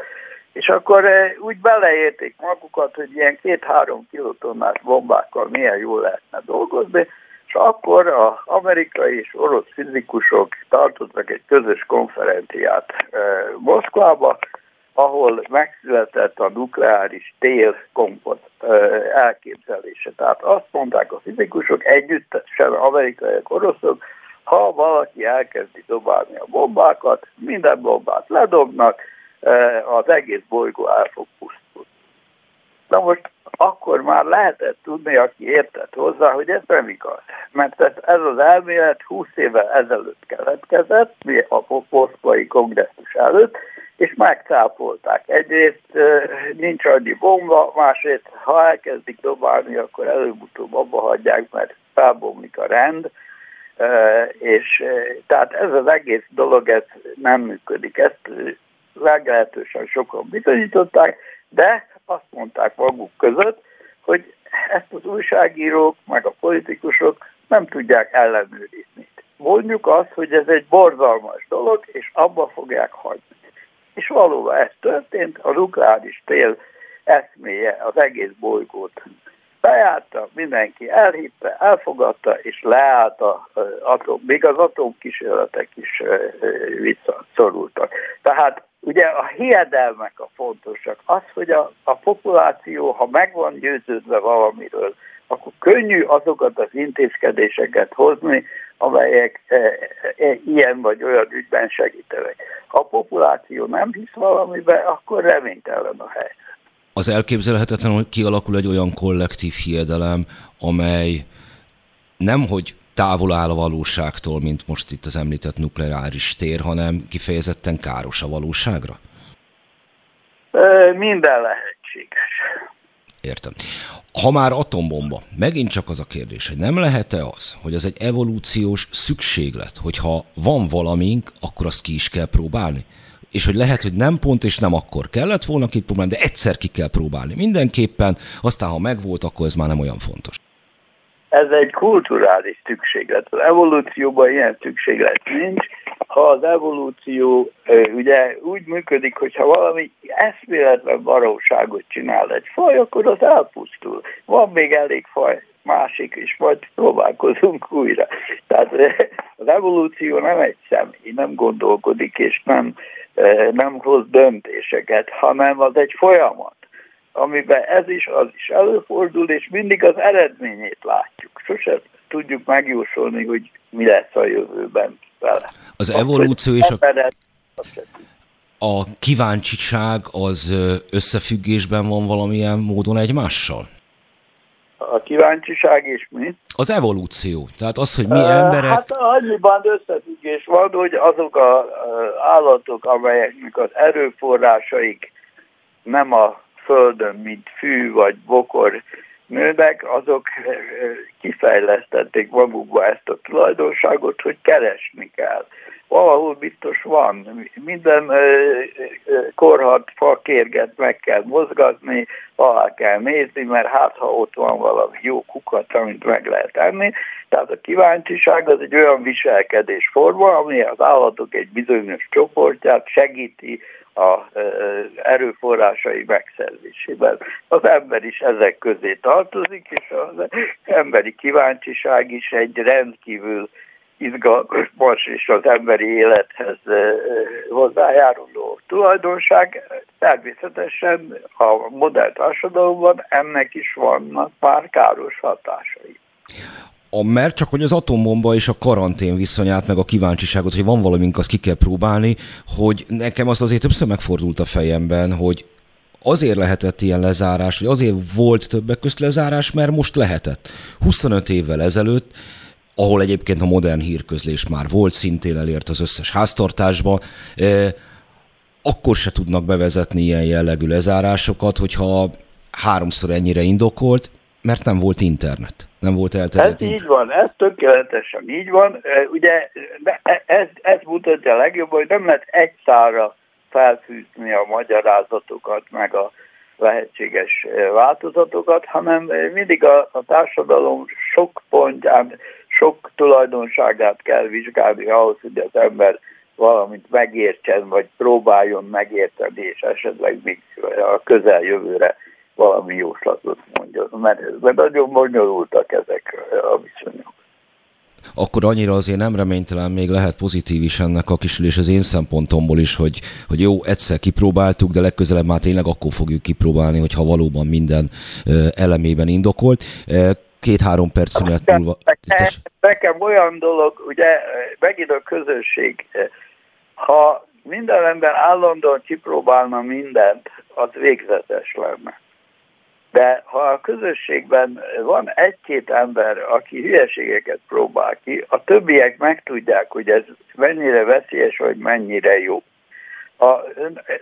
És akkor úgy beleérték magukat, hogy ilyen két-három kilotonnás bombákkal milyen jól lehetne dolgozni, és akkor az amerikai és orosz fizikusok tartottak egy közös konferenciát e, Moszkvába, ahol megszületett a nukleáris tél kompot e, elképzelése. Tehát azt mondták a fizikusok együttesen, amerikaiak, oroszok, ha valaki elkezdi dobálni a bombákat, minden bombát ledobnak, az egész bolygó el fog pusztulni. Na most akkor már lehetett tudni, aki értett hozzá, hogy ez nem igaz. Mert ez az elmélet 20 évvel ezelőtt keletkezett, a posztbai kongresszus előtt, és megcápolták. Egyrészt nincs annyi bomba, másrészt ha elkezdik dobálni, akkor előbb-utóbb abba hagyják, mert felbomlik a rend, és tehát ez az egész dolog ez nem működik. Ezt leglehetősen sokan bizonyították, de azt mondták maguk között, hogy ezt az újságírók, meg a politikusok nem tudják ellenőrizni. Mondjuk azt, hogy ez egy borzalmas dolog, és abba fogják hagyni. És valóban ez történt, a nukleáris tél eszméje az egész bolygót bejárta, mindenki elhitte, elfogadta, és leállt a atom, még az atomkísérletek is visszaszorultak. Tehát Ugye a hiedelmek a fontosak. Az, hogy a, a populáció, ha meg van győződve valamiről, akkor könnyű azokat az intézkedéseket hozni, amelyek e, e, ilyen vagy olyan ügyben segítenek. Ha a populáció nem hisz valamibe, akkor reménytelen a helyzet. Az elképzelhetetlen, hogy kialakul egy olyan kollektív hiedelem, amely nem hogy távol áll a valóságtól, mint most itt az említett nukleáris tér, hanem kifejezetten káros a valóságra? Minden lehetséges. Értem. Ha már atombomba, megint csak az a kérdés, hogy nem lehet-e az, hogy az egy evolúciós szükséglet, hogyha van valamink, akkor azt ki is kell próbálni? És hogy lehet, hogy nem pont és nem akkor kellett volna kipróbálni, de egyszer ki kell próbálni. Mindenképpen, aztán ha megvolt, akkor ez már nem olyan fontos ez egy kulturális szükséglet. Az evolúcióban ilyen szükséglet nincs. Ha az evolúció ugye úgy működik, hogy ha valami eszméletlen valóságot csinál egy faj, akkor az elpusztul. Van még elég faj másik is, majd próbálkozunk újra. Tehát az evolúció nem egy személy, nem gondolkodik és nem, nem hoz döntéseket, hanem az egy folyamat amiben ez is, az is előfordul, és mindig az eredményét látjuk. Sose tudjuk megjósolni, hogy mi lesz a jövőben vele. Az evolúció és a... a kíváncsiság az összefüggésben van valamilyen módon egymással? A kíváncsiság és mi? Az evolúció. Tehát az, hogy mi emberek... Hát annyiban összefüggés van, hogy azok az állatok, amelyeknek az erőforrásaik nem a földön, mint fű vagy bokor nőnek, azok kifejlesztették magukba ezt a tulajdonságot, hogy keresni kell valahol biztos van. Minden korhat fakérget meg kell mozgatni, alá kell nézni, mert hát ha ott van valami jó kukat, amit meg lehet enni. Tehát a kíváncsiság az egy olyan viselkedésforma, ami az állatok egy bizonyos csoportját segíti a erőforrásai megszerzésében. Az ember is ezek közé tartozik, és az emberi kíváncsiság is egy rendkívül izgalmas és az emberi élethez hozzájáruló tulajdonság. Természetesen a modern társadalomban ennek is vannak már káros hatásai. A, mert csak hogy az atombomba és a karantén viszonyát, meg a kíváncsiságot, hogy van valamink, azt ki kell próbálni, hogy nekem az azért többször megfordult a fejemben, hogy azért lehetett ilyen lezárás, vagy azért volt többek közt lezárás, mert most lehetett. 25 évvel ezelőtt ahol egyébként a modern hírközlés már volt, szintén elért az összes háztartásba, akkor se tudnak bevezetni ilyen jellegű lezárásokat, hogyha háromszor ennyire indokolt, mert nem volt internet. Nem volt elterjedt Ez így van, ez tökéletesen így van. Ugye e, ez, ez mutatja a legjobban, hogy nem lehet egy szára felfűzni a magyarázatokat, meg a lehetséges változatokat, hanem mindig a, a társadalom sok pontján sok tulajdonságát kell vizsgálni ahhoz, hogy az ember valamit megértsen, vagy próbáljon megérteni, és esetleg még a közeljövőre valami jóslatot mondjon. Mert, nagyon bonyolultak ezek a viszonyok. Akkor annyira azért nem reménytelen még lehet pozitív is ennek a kisülés az én szempontomból is, hogy, hogy jó, egyszer kipróbáltuk, de legközelebb már tényleg akkor fogjuk kipróbálni, hogyha valóban minden elemében indokolt két-három perc szünet múlva. Nekem, nekem olyan dolog, ugye megint a közösség, ha minden ember állandóan kipróbálna mindent, az végzetes lenne. De ha a közösségben van egy-két ember, aki hülyeségeket próbál ki, a többiek megtudják, hogy ez mennyire veszélyes, vagy mennyire jó a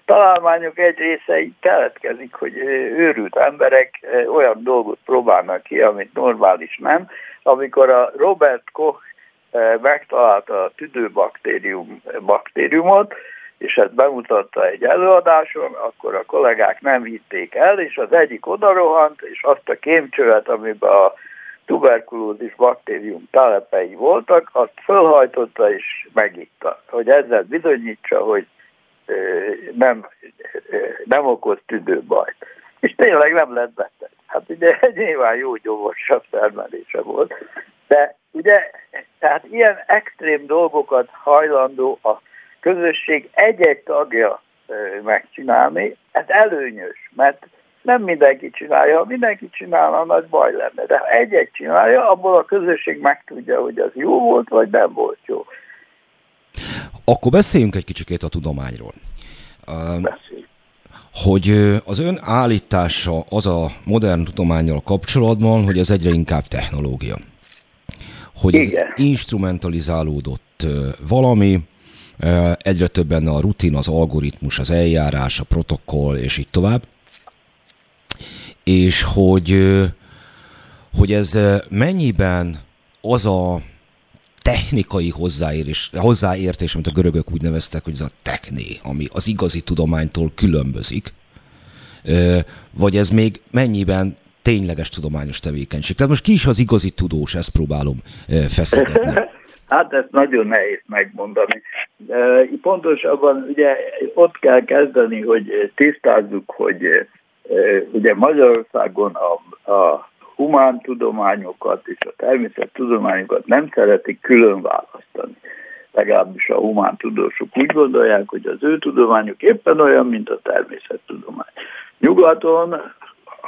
találmányok egy része így keletkezik, hogy őrült emberek olyan dolgot próbálnak ki, amit normális nem. Amikor a Robert Koch megtalálta a tüdőbaktérium baktériumot, és ezt bemutatta egy előadáson, akkor a kollégák nem hitték el, és az egyik odarohant, és azt a kémcsövet, amiben a tuberkulózis baktérium telepei voltak, azt fölhajtotta és megitta, hogy ezzel bizonyítsa, hogy nem, nem okoz tüdőbajt. És tényleg nem lett beteg. Hát ugye nyilván jó gyomosabb termelése volt, de ugye, tehát ilyen extrém dolgokat hajlandó a közösség egy-egy tagja megcsinálni, ez előnyös, mert nem mindenki csinálja, ha mindenki csinálna, nagy baj lenne, de ha egy-egy csinálja, abból a közösség megtudja, hogy az jó volt, vagy nem volt jó. Akkor beszéljünk egy kicsikét a tudományról. Beszéljünk. Hogy az ön állítása az a modern tudományjal kapcsolatban, hogy ez egyre inkább technológia. Hogy Igen. ez instrumentalizálódott valami, egyre több benne a rutin, az algoritmus, az eljárás, a protokoll, és így tovább. És hogy, hogy ez mennyiben az a technikai hozzáérés, hozzáértés, amit a görögök úgy neveztek, hogy ez a techné, ami az igazi tudománytól különbözik, vagy ez még mennyiben tényleges tudományos tevékenység. Tehát most ki is az igazi tudós, ezt próbálom feszegetni. Hát ezt nagyon nehéz megmondani. Pontosabban ugye ott kell kezdeni, hogy tisztázzuk, hogy ugye Magyarországon a, a humántudományokat és a természettudományokat nem szeretik külön választani. Legalábbis a humántudósok úgy gondolják, hogy az ő tudományuk éppen olyan, mint a természettudomány. Nyugaton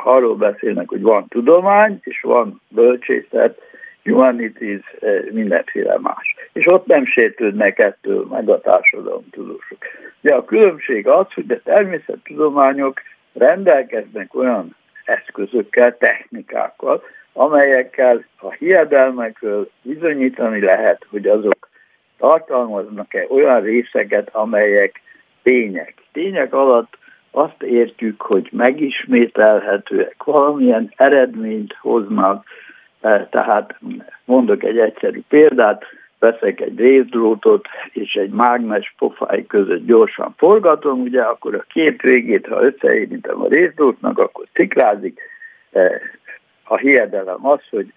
arról beszélnek, hogy van tudomány, és van bölcsészet, humanities, mindenféle más. És ott nem sértődnek ettől meg a társadalomtudósok. De a különbség az, hogy a természettudományok rendelkeznek olyan eszközökkel, technikákkal, amelyekkel a hiedelmekről bizonyítani lehet, hogy azok tartalmaznak-e olyan részeket, amelyek tények. Tények alatt azt értjük, hogy megismételhetőek, valamilyen eredményt hoznak, tehát mondok egy egyszerű példát, veszek egy részdrótot, és egy mágnes pofáj között gyorsan forgatom, ugye akkor a két végét, ha összeérintem a részdrótnak, akkor ciklázik. E, a hiedelem az, hogy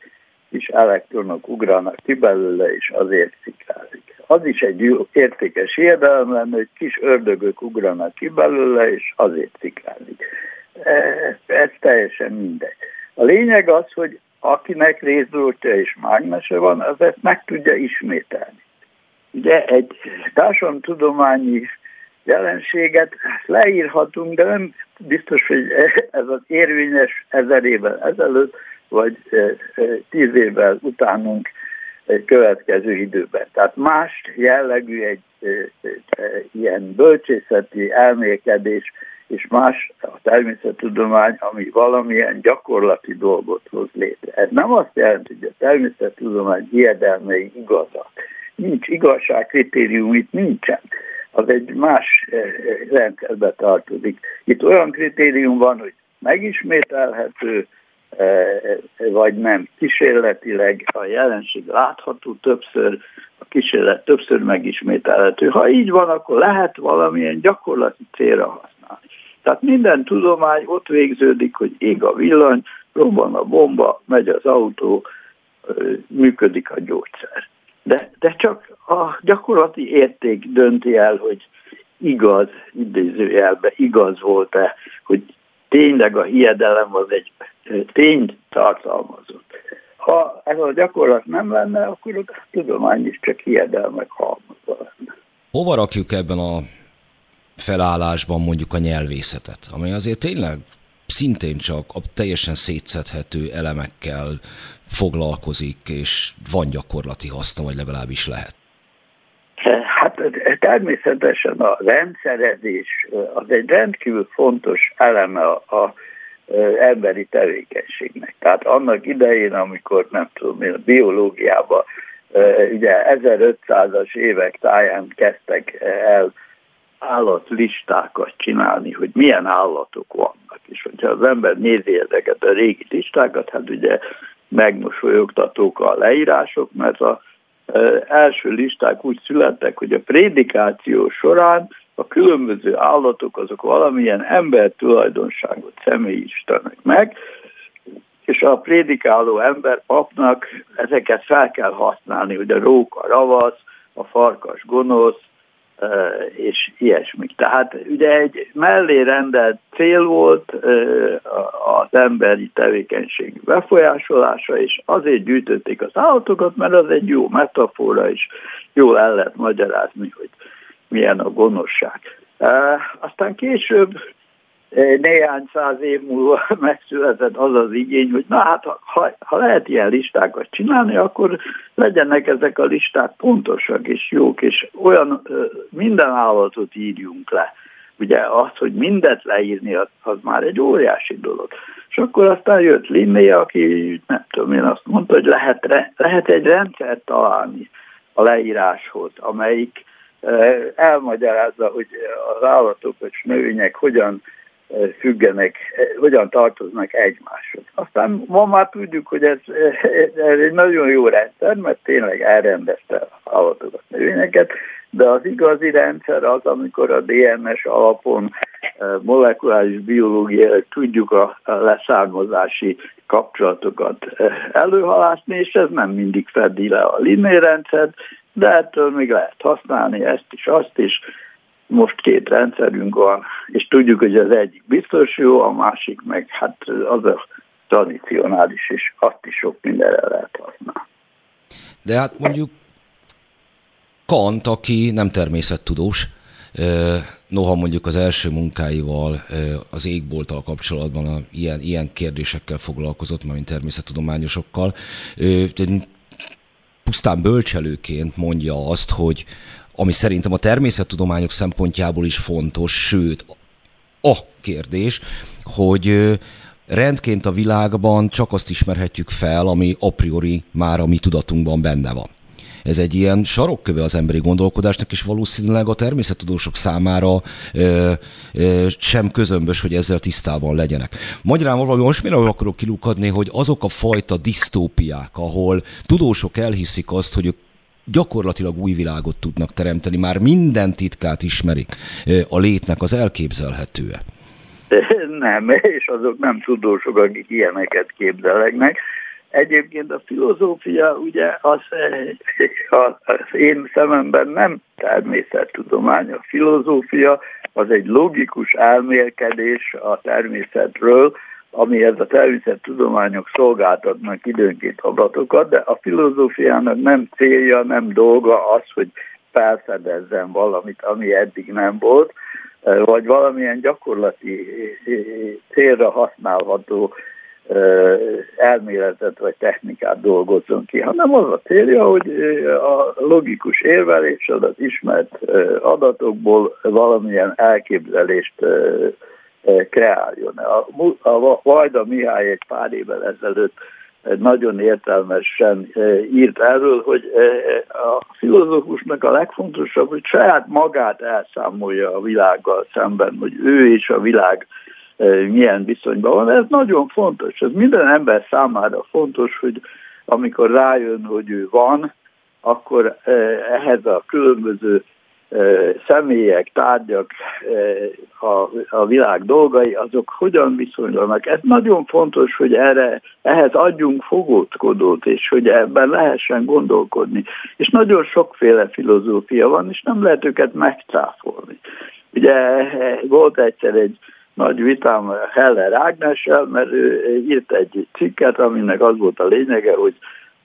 kis elektronok ugranak ki belőle, és azért ciklázik. Az is egy jó, értékes hiedelem lenne, hogy kis ördögök ugranak ki belőle, és azért ciklázik. E, ez teljesen mindegy. A lényeg az, hogy akinek részdrótja és mágnese van, az ezt meg tudja ismételni. Ugye egy társadalomtudományi jelenséget leírhatunk, de nem biztos, hogy ez az érvényes ezer évvel ezelőtt, vagy tíz évvel utánunk egy következő időben. Tehát más jellegű egy ilyen bölcsészeti elmélkedés, és más a természettudomány, ami valamilyen gyakorlati dolgot hoz létre. Ez nem azt jelenti, hogy a természettudomány hiedelmei igazak. Nincs igazságkritérium, itt nincsen. Az egy más rendszerbe tartozik. Itt olyan kritérium van, hogy megismételhető, vagy nem. Kísérletileg a jelenség látható többször, a kísérlet többször megismételhető. Ha így van, akkor lehet valamilyen gyakorlati célra használni. Tehát minden tudomány ott végződik, hogy ég a villany, robban a bomba, megy az autó, működik a gyógyszer. De, de csak a gyakorlati érték dönti el, hogy igaz, idézőjelben igaz volt-e, hogy tényleg a hiedelem az egy tényt tartalmazott. Ha ez a gyakorlat nem lenne, akkor a tudomány is csak hiedelmek halmazva lenne. Hova rakjuk ebben a felállásban mondjuk a nyelvészetet, ami azért tényleg szintén csak a teljesen szétszedhető elemekkel foglalkozik, és van gyakorlati haszna, vagy legalábbis lehet. Hát természetesen a rendszerezés az egy rendkívül fontos eleme a, emberi tevékenységnek. Tehát annak idején, amikor nem tudom én, a biológiában ugye 1500-as évek táján kezdtek el állatlistákat csinálni, hogy milyen állatok vannak. És hogyha az ember nézi ezeket a régi listákat, hát ugye megmosolyogtatók a leírások, mert az első listák úgy születtek, hogy a prédikáció során a különböző állatok azok valamilyen ember tulajdonságot személyisítenek meg, és a prédikáló ember papnak ezeket fel kell használni, hogy a róka ravasz, a farkas gonosz, és ilyesmik. Tehát ugye egy mellé rendelt cél volt az emberi tevékenység befolyásolása, és azért gyűjtötték az állatokat, mert az egy jó metafora, és jól el lehet magyarázni, hogy milyen a gonoszság. Aztán később néhány száz év múlva megszületett az az igény, hogy na hát ha, ha lehet ilyen listákat csinálni, akkor legyenek ezek a listák pontosak és jók, és olyan minden állatot írjunk le. Ugye az, hogy mindet leírni, az, az már egy óriási dolog. És akkor aztán jött Linné, aki nem tudom én azt mondta, hogy lehet, lehet egy rendszert találni a leíráshoz, amelyik elmagyarázza, hogy az állatok és növények hogyan függenek, hogyan tartoznak egymáshoz. Aztán ma már tudjuk, hogy ez, ez egy nagyon jó rendszer, mert tényleg elrendezte állatokat, növényeket, de az igazi rendszer az, amikor a DNS alapon molekuláris biológiai tudjuk a leszármazási kapcsolatokat előhalászni, és ez nem mindig fedi le a linnérendszert, de ettől még lehet használni ezt is, azt is. Most két rendszerünk van, és tudjuk, hogy az egyik biztos jó, a másik meg hát az a tradicionális, és azt is sok mindenre lehet használni. De hát mondjuk Kant, aki nem természettudós, noha mondjuk az első munkáival az égbolttal kapcsolatban a, ilyen, ilyen kérdésekkel foglalkozott, mint természettudományosokkal, pusztán bölcselőként mondja azt, hogy ami szerintem a természettudományok szempontjából is fontos, sőt, a kérdés, hogy rendként a világban csak azt ismerhetjük fel, ami a priori már a mi tudatunkban benne van. Ez egy ilyen sarokköve az emberi gondolkodásnak, és valószínűleg a természettudósok számára ö, ö, sem közömbös, hogy ezzel tisztában legyenek. Magyarán valami most mire akarok kilukadni, hogy azok a fajta disztópiák, ahol tudósok elhiszik azt, hogy ők gyakorlatilag új világot tudnak teremteni, már minden titkát ismerik a létnek, az elképzelhető-e? Nem, és azok nem tudósok, akik ilyeneket képzelnek. Egyébként a filozófia ugye az, az én szememben nem természettudomány. A filozófia az egy logikus elmélkedés a természetről, amihez a természettudományok szolgáltatnak időnként adatokat, de a filozófiának nem célja, nem dolga az, hogy felfedezzen valamit, ami eddig nem volt, vagy valamilyen gyakorlati célra használható elméletet vagy technikát dolgozzon ki, hanem az a célja, hogy a logikus érveléssel az ismert adatokból valamilyen elképzelést kreáljon. A, a Vajda Mihály egy pár évvel ezelőtt nagyon értelmesen írt erről, hogy a filozófusnak a legfontosabb, hogy saját magát elszámolja a világgal szemben, hogy ő és a világ milyen viszonyban van. Ez nagyon fontos. Ez minden ember számára fontos, hogy amikor rájön, hogy ő van, akkor ehhez a különböző személyek, tárgyak, a, a világ dolgai, azok hogyan viszonylanak. Ez nagyon fontos, hogy erre, ehhez adjunk fogódkodót, és hogy ebben lehessen gondolkodni. És nagyon sokféle filozófia van, és nem lehet őket megcáfolni. Ugye volt egyszer egy nagy vitám Heller Ágnessel, mert ő írt egy cikket, aminek az volt a lényege, hogy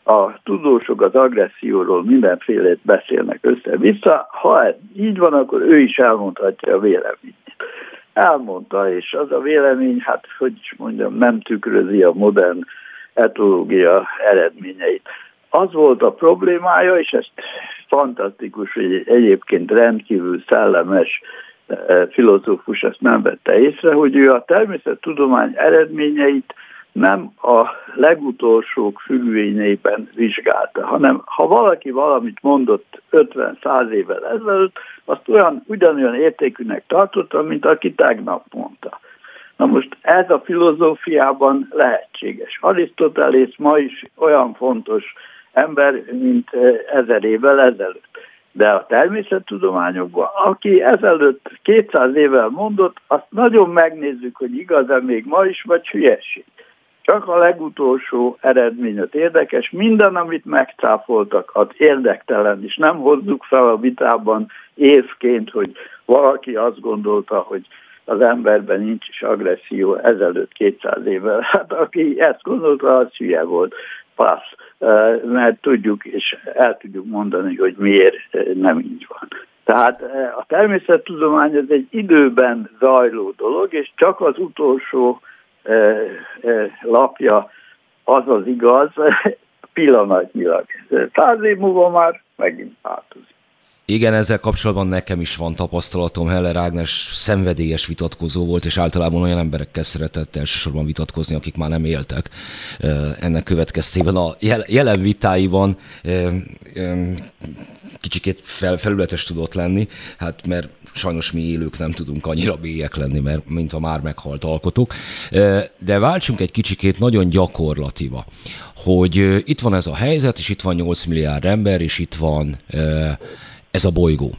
a tudósok az agresszióról mindenfélét beszélnek össze-vissza. Ha ez így van, akkor ő is elmondhatja a véleményét. Elmondta, és az a vélemény, hát hogy is mondjam, nem tükrözi a modern etológia eredményeit. Az volt a problémája, és ezt fantasztikus, hogy egyébként rendkívül szellemes eh, filozófus ezt nem vette észre, hogy ő a természettudomány eredményeit nem a legutolsók függvényeiben vizsgálta, hanem ha valaki valamit mondott 50-100 évvel ezelőtt, azt olyan, ugyanolyan értékűnek tartotta, mint aki tegnap mondta. Na most ez a filozófiában lehetséges. Arisztotelész ma is olyan fontos ember, mint eh, ezer évvel ezelőtt. De a természettudományokban, aki ezelőtt 200 évvel mondott, azt nagyon megnézzük, hogy igaz-e még ma is, vagy hülyeség. Csak a legutolsó eredmény az érdekes, minden, amit megcáfoltak, az érdektelen, és nem hozzuk fel a vitában évként, hogy valaki azt gondolta, hogy az emberben nincs is agresszió ezelőtt 200 évvel. Hát aki ezt gondolta, az hülye volt. Passz. Mert tudjuk, és el tudjuk mondani, hogy miért nem így van. Tehát a természettudomány ez egy időben zajló dolog, és csak az utolsó lapja az az igaz, pillanatnyilag. Száz év múlva már megint változik. Igen, ezzel kapcsolatban nekem is van tapasztalatom. Heller Ágnes szenvedélyes vitatkozó volt, és általában olyan emberekkel szeretett elsősorban vitatkozni, akik már nem éltek. Ennek következtében a jelen vitáiban kicsikét fel, felületes tudott lenni, hát mert sajnos mi élők nem tudunk annyira bélyek lenni, mert mint a már meghalt alkotók. De váltsunk egy kicsikét nagyon gyakorlatiba, hogy itt van ez a helyzet, és itt van 8 milliárd ember, és itt van ez a bolygó.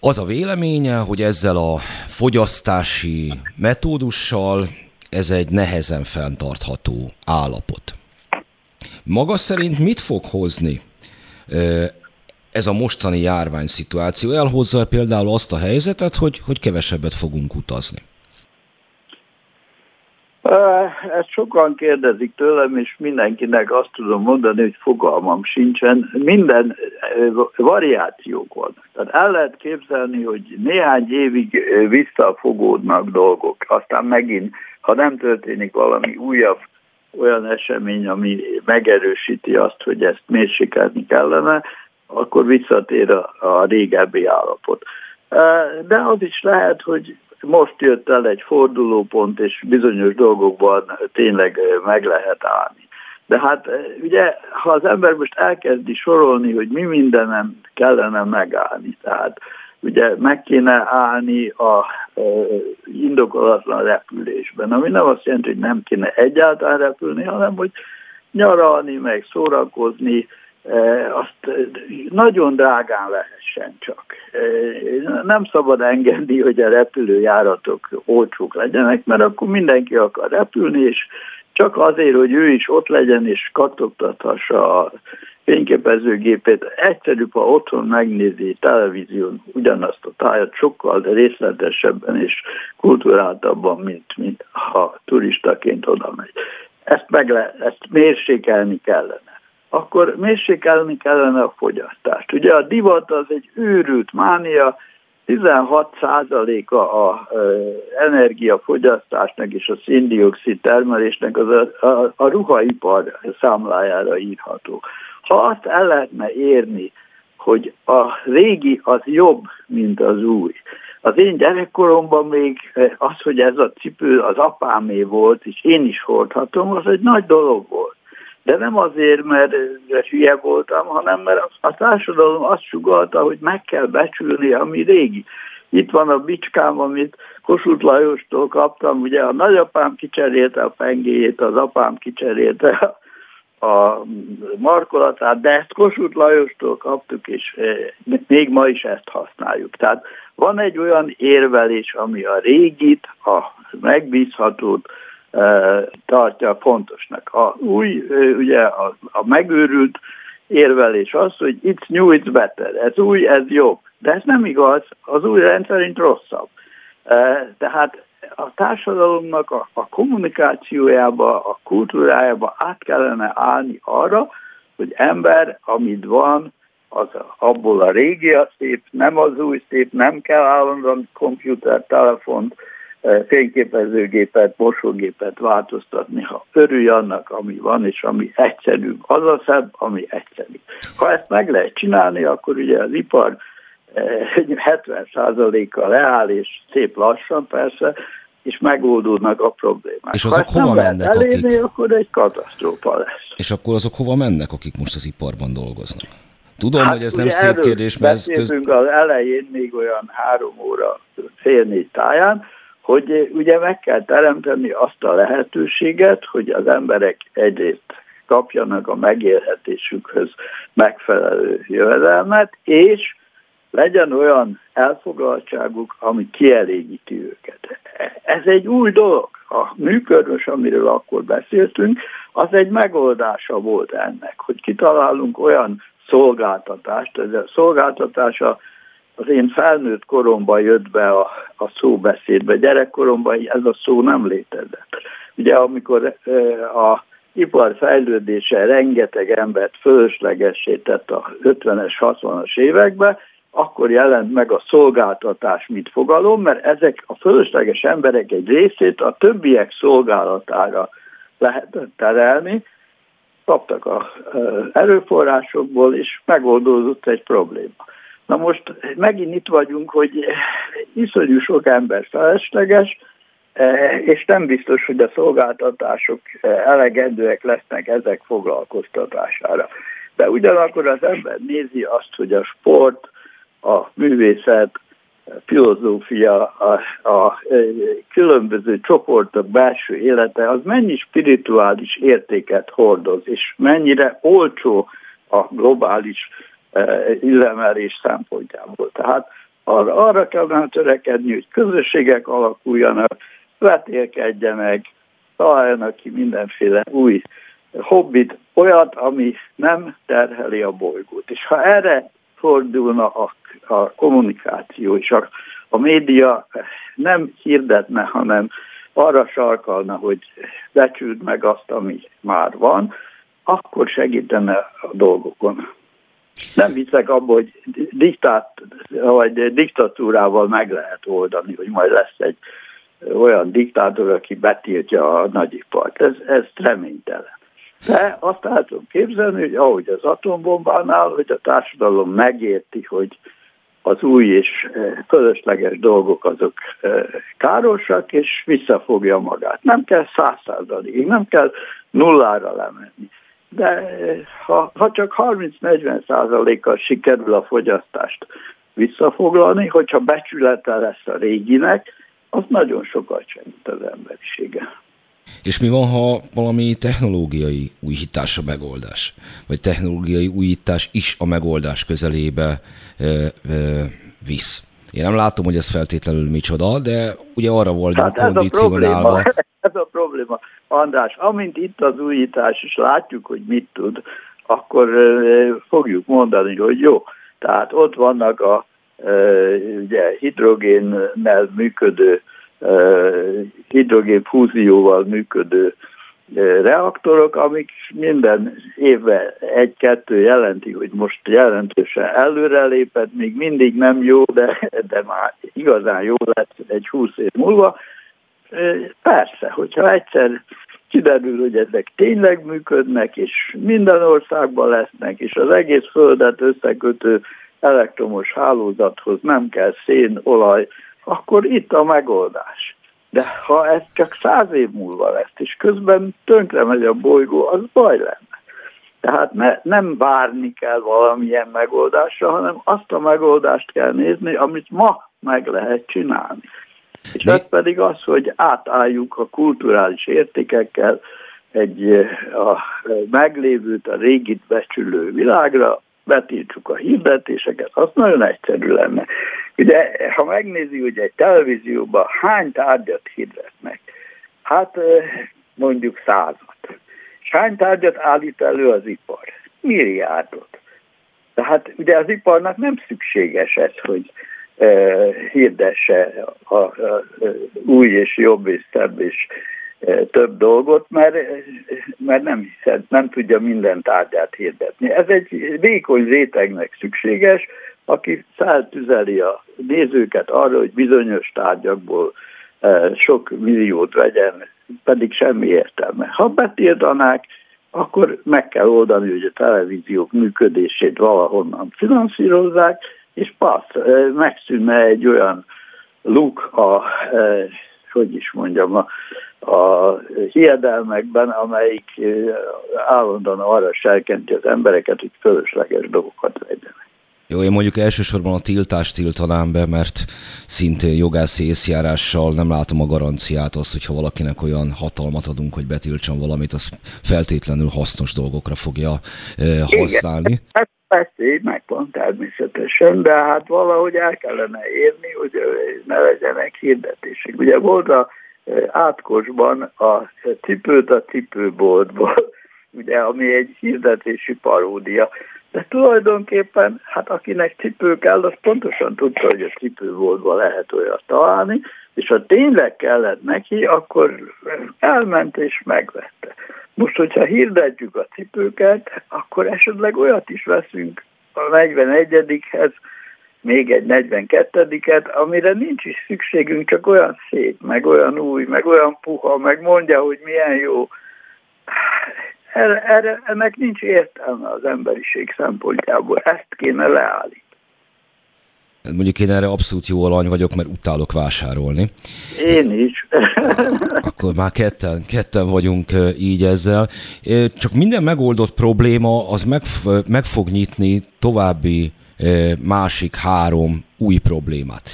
Az a véleménye, hogy ezzel a fogyasztási metódussal ez egy nehezen fenntartható állapot. Maga szerint mit fog hozni ez a mostani járvány szituáció? Elhozza például azt a helyzetet, hogy, hogy kevesebbet fogunk utazni? Ezt sokan kérdezik tőlem, és mindenkinek azt tudom mondani, hogy fogalmam sincsen. Minden variációk vannak. Tehát el lehet képzelni, hogy néhány évig visszafogódnak dolgok, aztán megint, ha nem történik valami újabb olyan esemény, ami megerősíti azt, hogy ezt mérsékelni kellene, akkor visszatér a, a régebbi állapot. De az is lehet, hogy most jött el egy fordulópont, és bizonyos dolgokban tényleg meg lehet állni. De hát ugye, ha az ember most elkezdi sorolni, hogy mi mindenem kellene megállni, tehát ugye meg kéne állni a e, indokolatlan repülésben, ami nem azt jelenti, hogy nem kéne egyáltalán repülni, hanem hogy nyaralni, meg szórakozni, azt nagyon drágán lehessen csak. E, nem szabad engedni, hogy a repülőjáratok olcsók legyenek, mert akkor mindenki akar repülni, és csak azért, hogy ő is ott legyen és kattogtathassa a fényképezőgépét. Egyszerűbb, ha otthon megnézi televízión ugyanazt a tájat sokkal részletesebben és kulturáltabban, mint, mint ha turistaként oda megy. Ezt, meg le, ezt mérsékelni kellene. Akkor mérsékelni kellene a fogyasztást. Ugye a divat az egy őrült mánia, 16%-a a energiafogyasztásnak és a széndiokszid termelésnek az a, a, a ruhaipar számlájára írható. Ha azt el lehetne érni, hogy a régi az jobb, mint az új. Az én gyerekkoromban még az, hogy ez a cipő az apámé volt, és én is hordhatom, az egy nagy dolog volt. De nem azért, mert hülye voltam, hanem mert a társadalom azt sugalta, hogy meg kell becsülni, ami régi. Itt van a bicskám, amit Kossuth Lajostól kaptam, ugye a nagyapám kicserélte a pengéjét, az apám kicserélte a markolatát, de ezt Kossuth Lajostól kaptuk, és eh, még ma is ezt használjuk. Tehát van egy olyan érvelés, ami a régit, a megbízhatót, tartja fontosnak. A új, ugye a, a megőrült érvelés az, hogy it's new, it's better. Ez új, ez jobb. De ez nem igaz, az új rendszerint rosszabb. Tehát a társadalomnak a, a kommunikációjába, a kultúrájába át kellene állni arra, hogy ember, amit van, az abból a régi a szép, nem az új szép, nem kell állandóan komputer, telefont, fényképezőgépet, mosógépet változtatni, ha örülj annak, ami van, és ami egyszerű. Az a szebb, ami egyszerű. Ha ezt meg lehet csinálni, akkor ugye az ipar 70%-a leáll, és szép lassan persze, és megoldódnak a problémák. És azok hova mennek, elérni, akik... akkor egy katasztrófa lesz. És akkor azok hova mennek, akik most az iparban dolgoznak? Tudom, hát hogy ez nem szép kérdés, mert ez... Köz... az elején még olyan három óra fél négy táján, hogy ugye meg kell teremteni azt a lehetőséget, hogy az emberek egyrészt kapjanak a megélhetésükhöz megfelelő jövedelmet, és legyen olyan elfoglaltságuk, ami kielégíti őket. Ez egy új dolog. A működös, amiről akkor beszéltünk, az egy megoldása volt ennek, hogy kitalálunk olyan szolgáltatást, ez a szolgáltatása az én felnőtt koromban jött be a, a szóbeszédbe. Gyerekkoromban ez a szó nem létezett. Ugye amikor a ipar fejlődése rengeteg embert fölöslegessé tett a 50-es, 60-as években, akkor jelent meg a szolgáltatás, mint fogalom, mert ezek a fölösleges emberek egy részét a többiek szolgálatára lehetett terelni, kaptak a erőforrásokból, és megoldódott egy probléma. Na most megint itt vagyunk, hogy iszonyú sok ember felesleges, eh, és nem biztos, hogy a szolgáltatások eh, elegendőek lesznek ezek foglalkoztatására. De ugyanakkor az ember nézi azt, hogy a sport, a művészet, a filozófia, a, a eh, különböző csoportok belső élete, az mennyi spirituális értéket hordoz, és mennyire olcsó a globális üzemelés szempontjából. Tehát arra, arra kellene törekedni, hogy közösségek alakuljanak, vetélkedjenek, találjanak ki mindenféle új hobbit, olyat, ami nem terheli a bolygót. És ha erre fordulna a, a kommunikáció, és a, a média nem hirdetne, hanem arra sarkalna, hogy becsüld meg azt, ami már van, akkor segítene a dolgokon. Nem hiszek abban, hogy diktát, vagy diktatúrával meg lehet oldani, hogy majd lesz egy olyan diktátor, aki betiltja a nagyipart. Ez, ez reménytelen. De azt el tudom képzelni, hogy ahogy az atombombánál, hogy a társadalom megérti, hogy az új és fölösleges dolgok azok károsak, és visszafogja magát. Nem kell száz százalékig, nem kell nullára lemenni. De ha, ha csak 30-40 százalékkal sikerül a fogyasztást visszafoglalni, hogyha becsülete lesz a réginek, az nagyon sokat segít az emberisége. És mi van, ha valami technológiai újítás a megoldás? Vagy technológiai újítás is a megoldás közelébe e, e, visz? Én nem látom, hogy ez feltétlenül micsoda, de ugye arra volna hát kondicionálva. Ez a probléma, András. Amint itt az újítás, és látjuk, hogy mit tud, akkor fogjuk mondani, hogy jó. Tehát ott vannak a ugye, hidrogénnel működő hidrogénfúzióval működő reaktorok, amik minden évben egy-kettő jelenti, hogy most jelentősen előrelépett, még mindig nem jó, de, de már igazán jó lesz egy húsz év múlva. Persze, hogyha egyszer kiderül, hogy ezek tényleg működnek, és minden országban lesznek, és az egész földet összekötő elektromos hálózathoz nem kell szén, olaj, akkor itt a megoldás. De ha ez csak száz év múlva lesz, és közben tönkre megy a bolygó, az baj lenne. Tehát ne, nem várni kell valamilyen megoldásra, hanem azt a megoldást kell nézni, amit ma meg lehet csinálni. És De... ez pedig az, hogy átálljuk a kulturális értékekkel egy a meglévőt, a régit becsülő világra, betiltsuk a hirdetéseket, az nagyon egyszerű lenne. Ugye, ha megnézi, hogy egy televízióban hány tárgyat hirdetnek, hát mondjuk százat. És hány tárgyat állít elő az ipar? Milliárdot. Tehát ugye az iparnak nem szükséges ez, hogy hirdesse a, a, új és jobb és szebb és több dolgot, mert, mert nem, hiszed, nem tudja minden tárgyát hirdetni. Ez egy vékony rétegnek szükséges, aki feltüzeli a nézőket arra, hogy bizonyos tárgyakból sok milliót vegyen, pedig semmi értelme. Ha betiltanák, akkor meg kell oldani, hogy a televíziók működését valahonnan finanszírozzák, és passz, megszűnne egy olyan luk a, hogy is mondjam, a, a hiedelmekben, amelyik állandóan arra serkenti az embereket, hogy fölösleges dolgokat vegyenek. Jó, én mondjuk elsősorban a tiltást tiltanám be, mert szintén jogászi észjárással nem látom a garanciát azt, hogyha valakinek olyan hatalmat adunk, hogy betiltson valamit, az feltétlenül hasznos dolgokra fogja használni. Igen, hát persze, megvan természetesen, de hát valahogy el kellene érni, hogy ne legyenek hirdetések. Ugye volt a átkosban a cipőt a cipőboltból, ugye, ami egy hirdetési paródia. De tulajdonképpen, hát akinek cipő kell, az pontosan tudta, hogy a cipőboltban lehet olyat találni, és ha tényleg kellett neki, akkor elment és megvette. Most, hogyha hirdetjük a cipőket, akkor esetleg olyat is veszünk a 41-hez, még egy 42-et, amire nincs is szükségünk, csak olyan szép, meg olyan új, meg olyan puha, meg mondja, hogy milyen jó. Erre, erre, ennek nincs értelme az emberiség szempontjából. Ezt kéne leállítani. Mondjuk én erre abszolút jó alany vagyok, mert utálok vásárolni. Én is. Akkor már ketten, ketten vagyunk így ezzel. Csak minden megoldott probléma az meg, meg fog nyitni további másik három új problémát.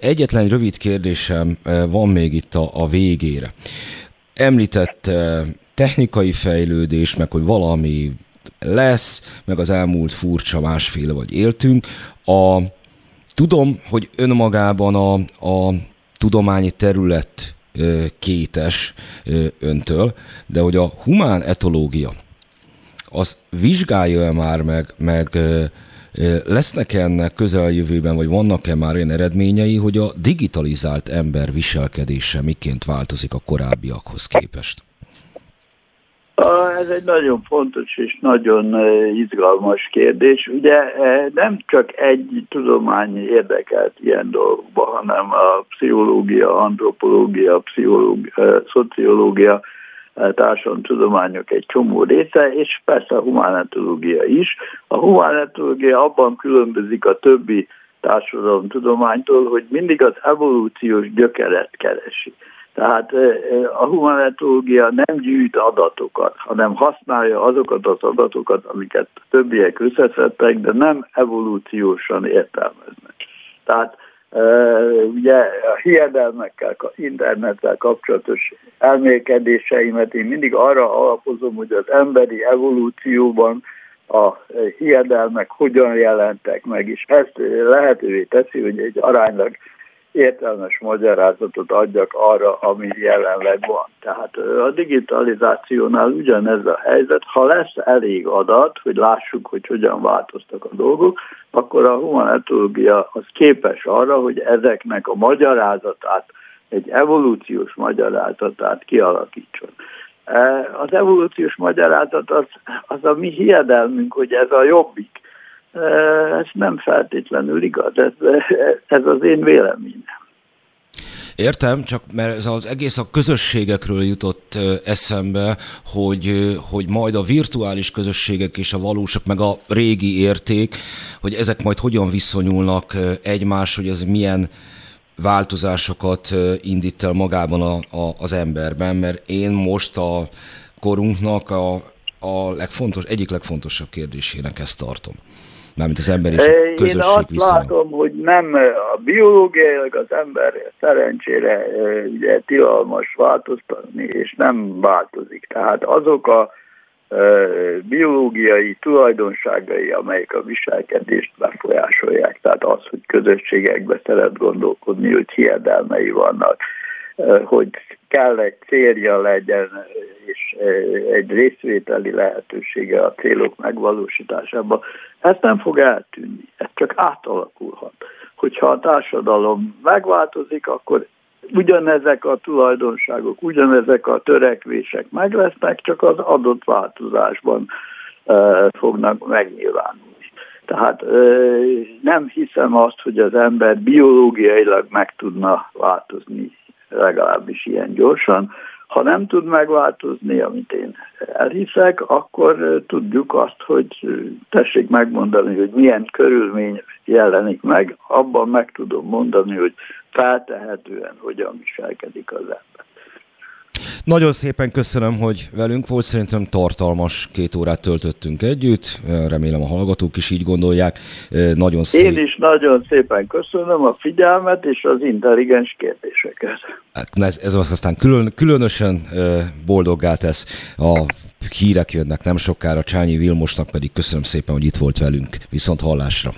Egyetlen rövid kérdésem van még itt a, a végére. Említett technikai fejlődés, meg hogy valami lesz, meg az elmúlt furcsa másféle vagy éltünk. A, tudom, hogy önmagában a, a tudományi terület kétes öntől, de hogy a humán etológia az vizsgálja már meg, meg Lesznek -e ennek közeljövőben, vagy vannak-e már olyan eredményei, hogy a digitalizált ember viselkedése miként változik a korábbiakhoz képest? Ez egy nagyon fontos és nagyon izgalmas kérdés. Ugye nem csak egy tudomány érdekelt ilyen dolgokban, hanem a pszichológia, antropológia, pszichológia, szociológia, társadalomtudományok egy csomó része, és persze a humánetológia is. A humánetológia abban különbözik a többi társadalomtudománytól, hogy mindig az evolúciós gyökeret keresi. Tehát a humanetológia nem gyűjt adatokat, hanem használja azokat az adatokat, amiket a többiek összeszedtek, de nem evolúciósan értelmeznek. Tehát ugye a hiedelmekkel, internettel kapcsolatos elmélkedéseimet én mindig arra alapozom, hogy az emberi evolúcióban a hiedelmek hogyan jelentek meg, és ezt lehetővé teszi, hogy egy aránylag értelmes magyarázatot adjak arra, ami jelenleg van. Tehát a digitalizációnál ugyanez a helyzet. Ha lesz elég adat, hogy lássuk, hogy hogyan változtak a dolgok, akkor a humanetológia az képes arra, hogy ezeknek a magyarázatát, egy evolúciós magyarázatát kialakítson. Az evolúciós magyarázat az, az a mi hiedelmünk, hogy ez a jobbik ez nem feltétlenül igaz, ez, ez az én véleményem. Értem, csak mert ez az egész a közösségekről jutott eszembe, hogy, hogy majd a virtuális közösségek és a valósak, meg a régi érték, hogy ezek majd hogyan viszonyulnak egymás, hogy ez milyen változásokat indít el magában a, a, az emberben, mert én most a korunknak a, a legfontos, egyik legfontosabb kérdésének ezt tartom mármint az ember és a közösség Én azt viszony. látom, hogy nem a biológiailag az ember szerencsére ugye tilalmas változtatni, és nem változik. Tehát azok a biológiai tulajdonságai, amelyek a viselkedést befolyásolják. Tehát az, hogy közösségekbe szeret gondolkodni, hogy hiedelmei vannak, hogy kell egy célja legyen, és egy részvételi lehetősége a célok megvalósításában. Ez nem fog eltűnni, ez csak átalakulhat. Hogyha a társadalom megváltozik, akkor ugyanezek a tulajdonságok, ugyanezek a törekvések meg lesznek, csak az adott változásban fognak megnyilvánulni. Tehát nem hiszem azt, hogy az ember biológiailag meg tudna változni legalábbis ilyen gyorsan. Ha nem tud megváltozni, amit én elhiszek, akkor tudjuk azt, hogy tessék megmondani, hogy milyen körülmény jelenik meg, abban meg tudom mondani, hogy feltehetően hogyan viselkedik az ember. Nagyon szépen köszönöm, hogy velünk volt. Szerintem tartalmas két órát töltöttünk együtt. Remélem a hallgatók is így gondolják. Nagyon szép. Én is nagyon szépen köszönöm a figyelmet és az intelligens kérdéseket. Hát ez, aztán külön, különösen boldoggá tesz. A hírek jönnek nem sokára. Csányi Vilmosnak pedig köszönöm szépen, hogy itt volt velünk. Viszont hallásra.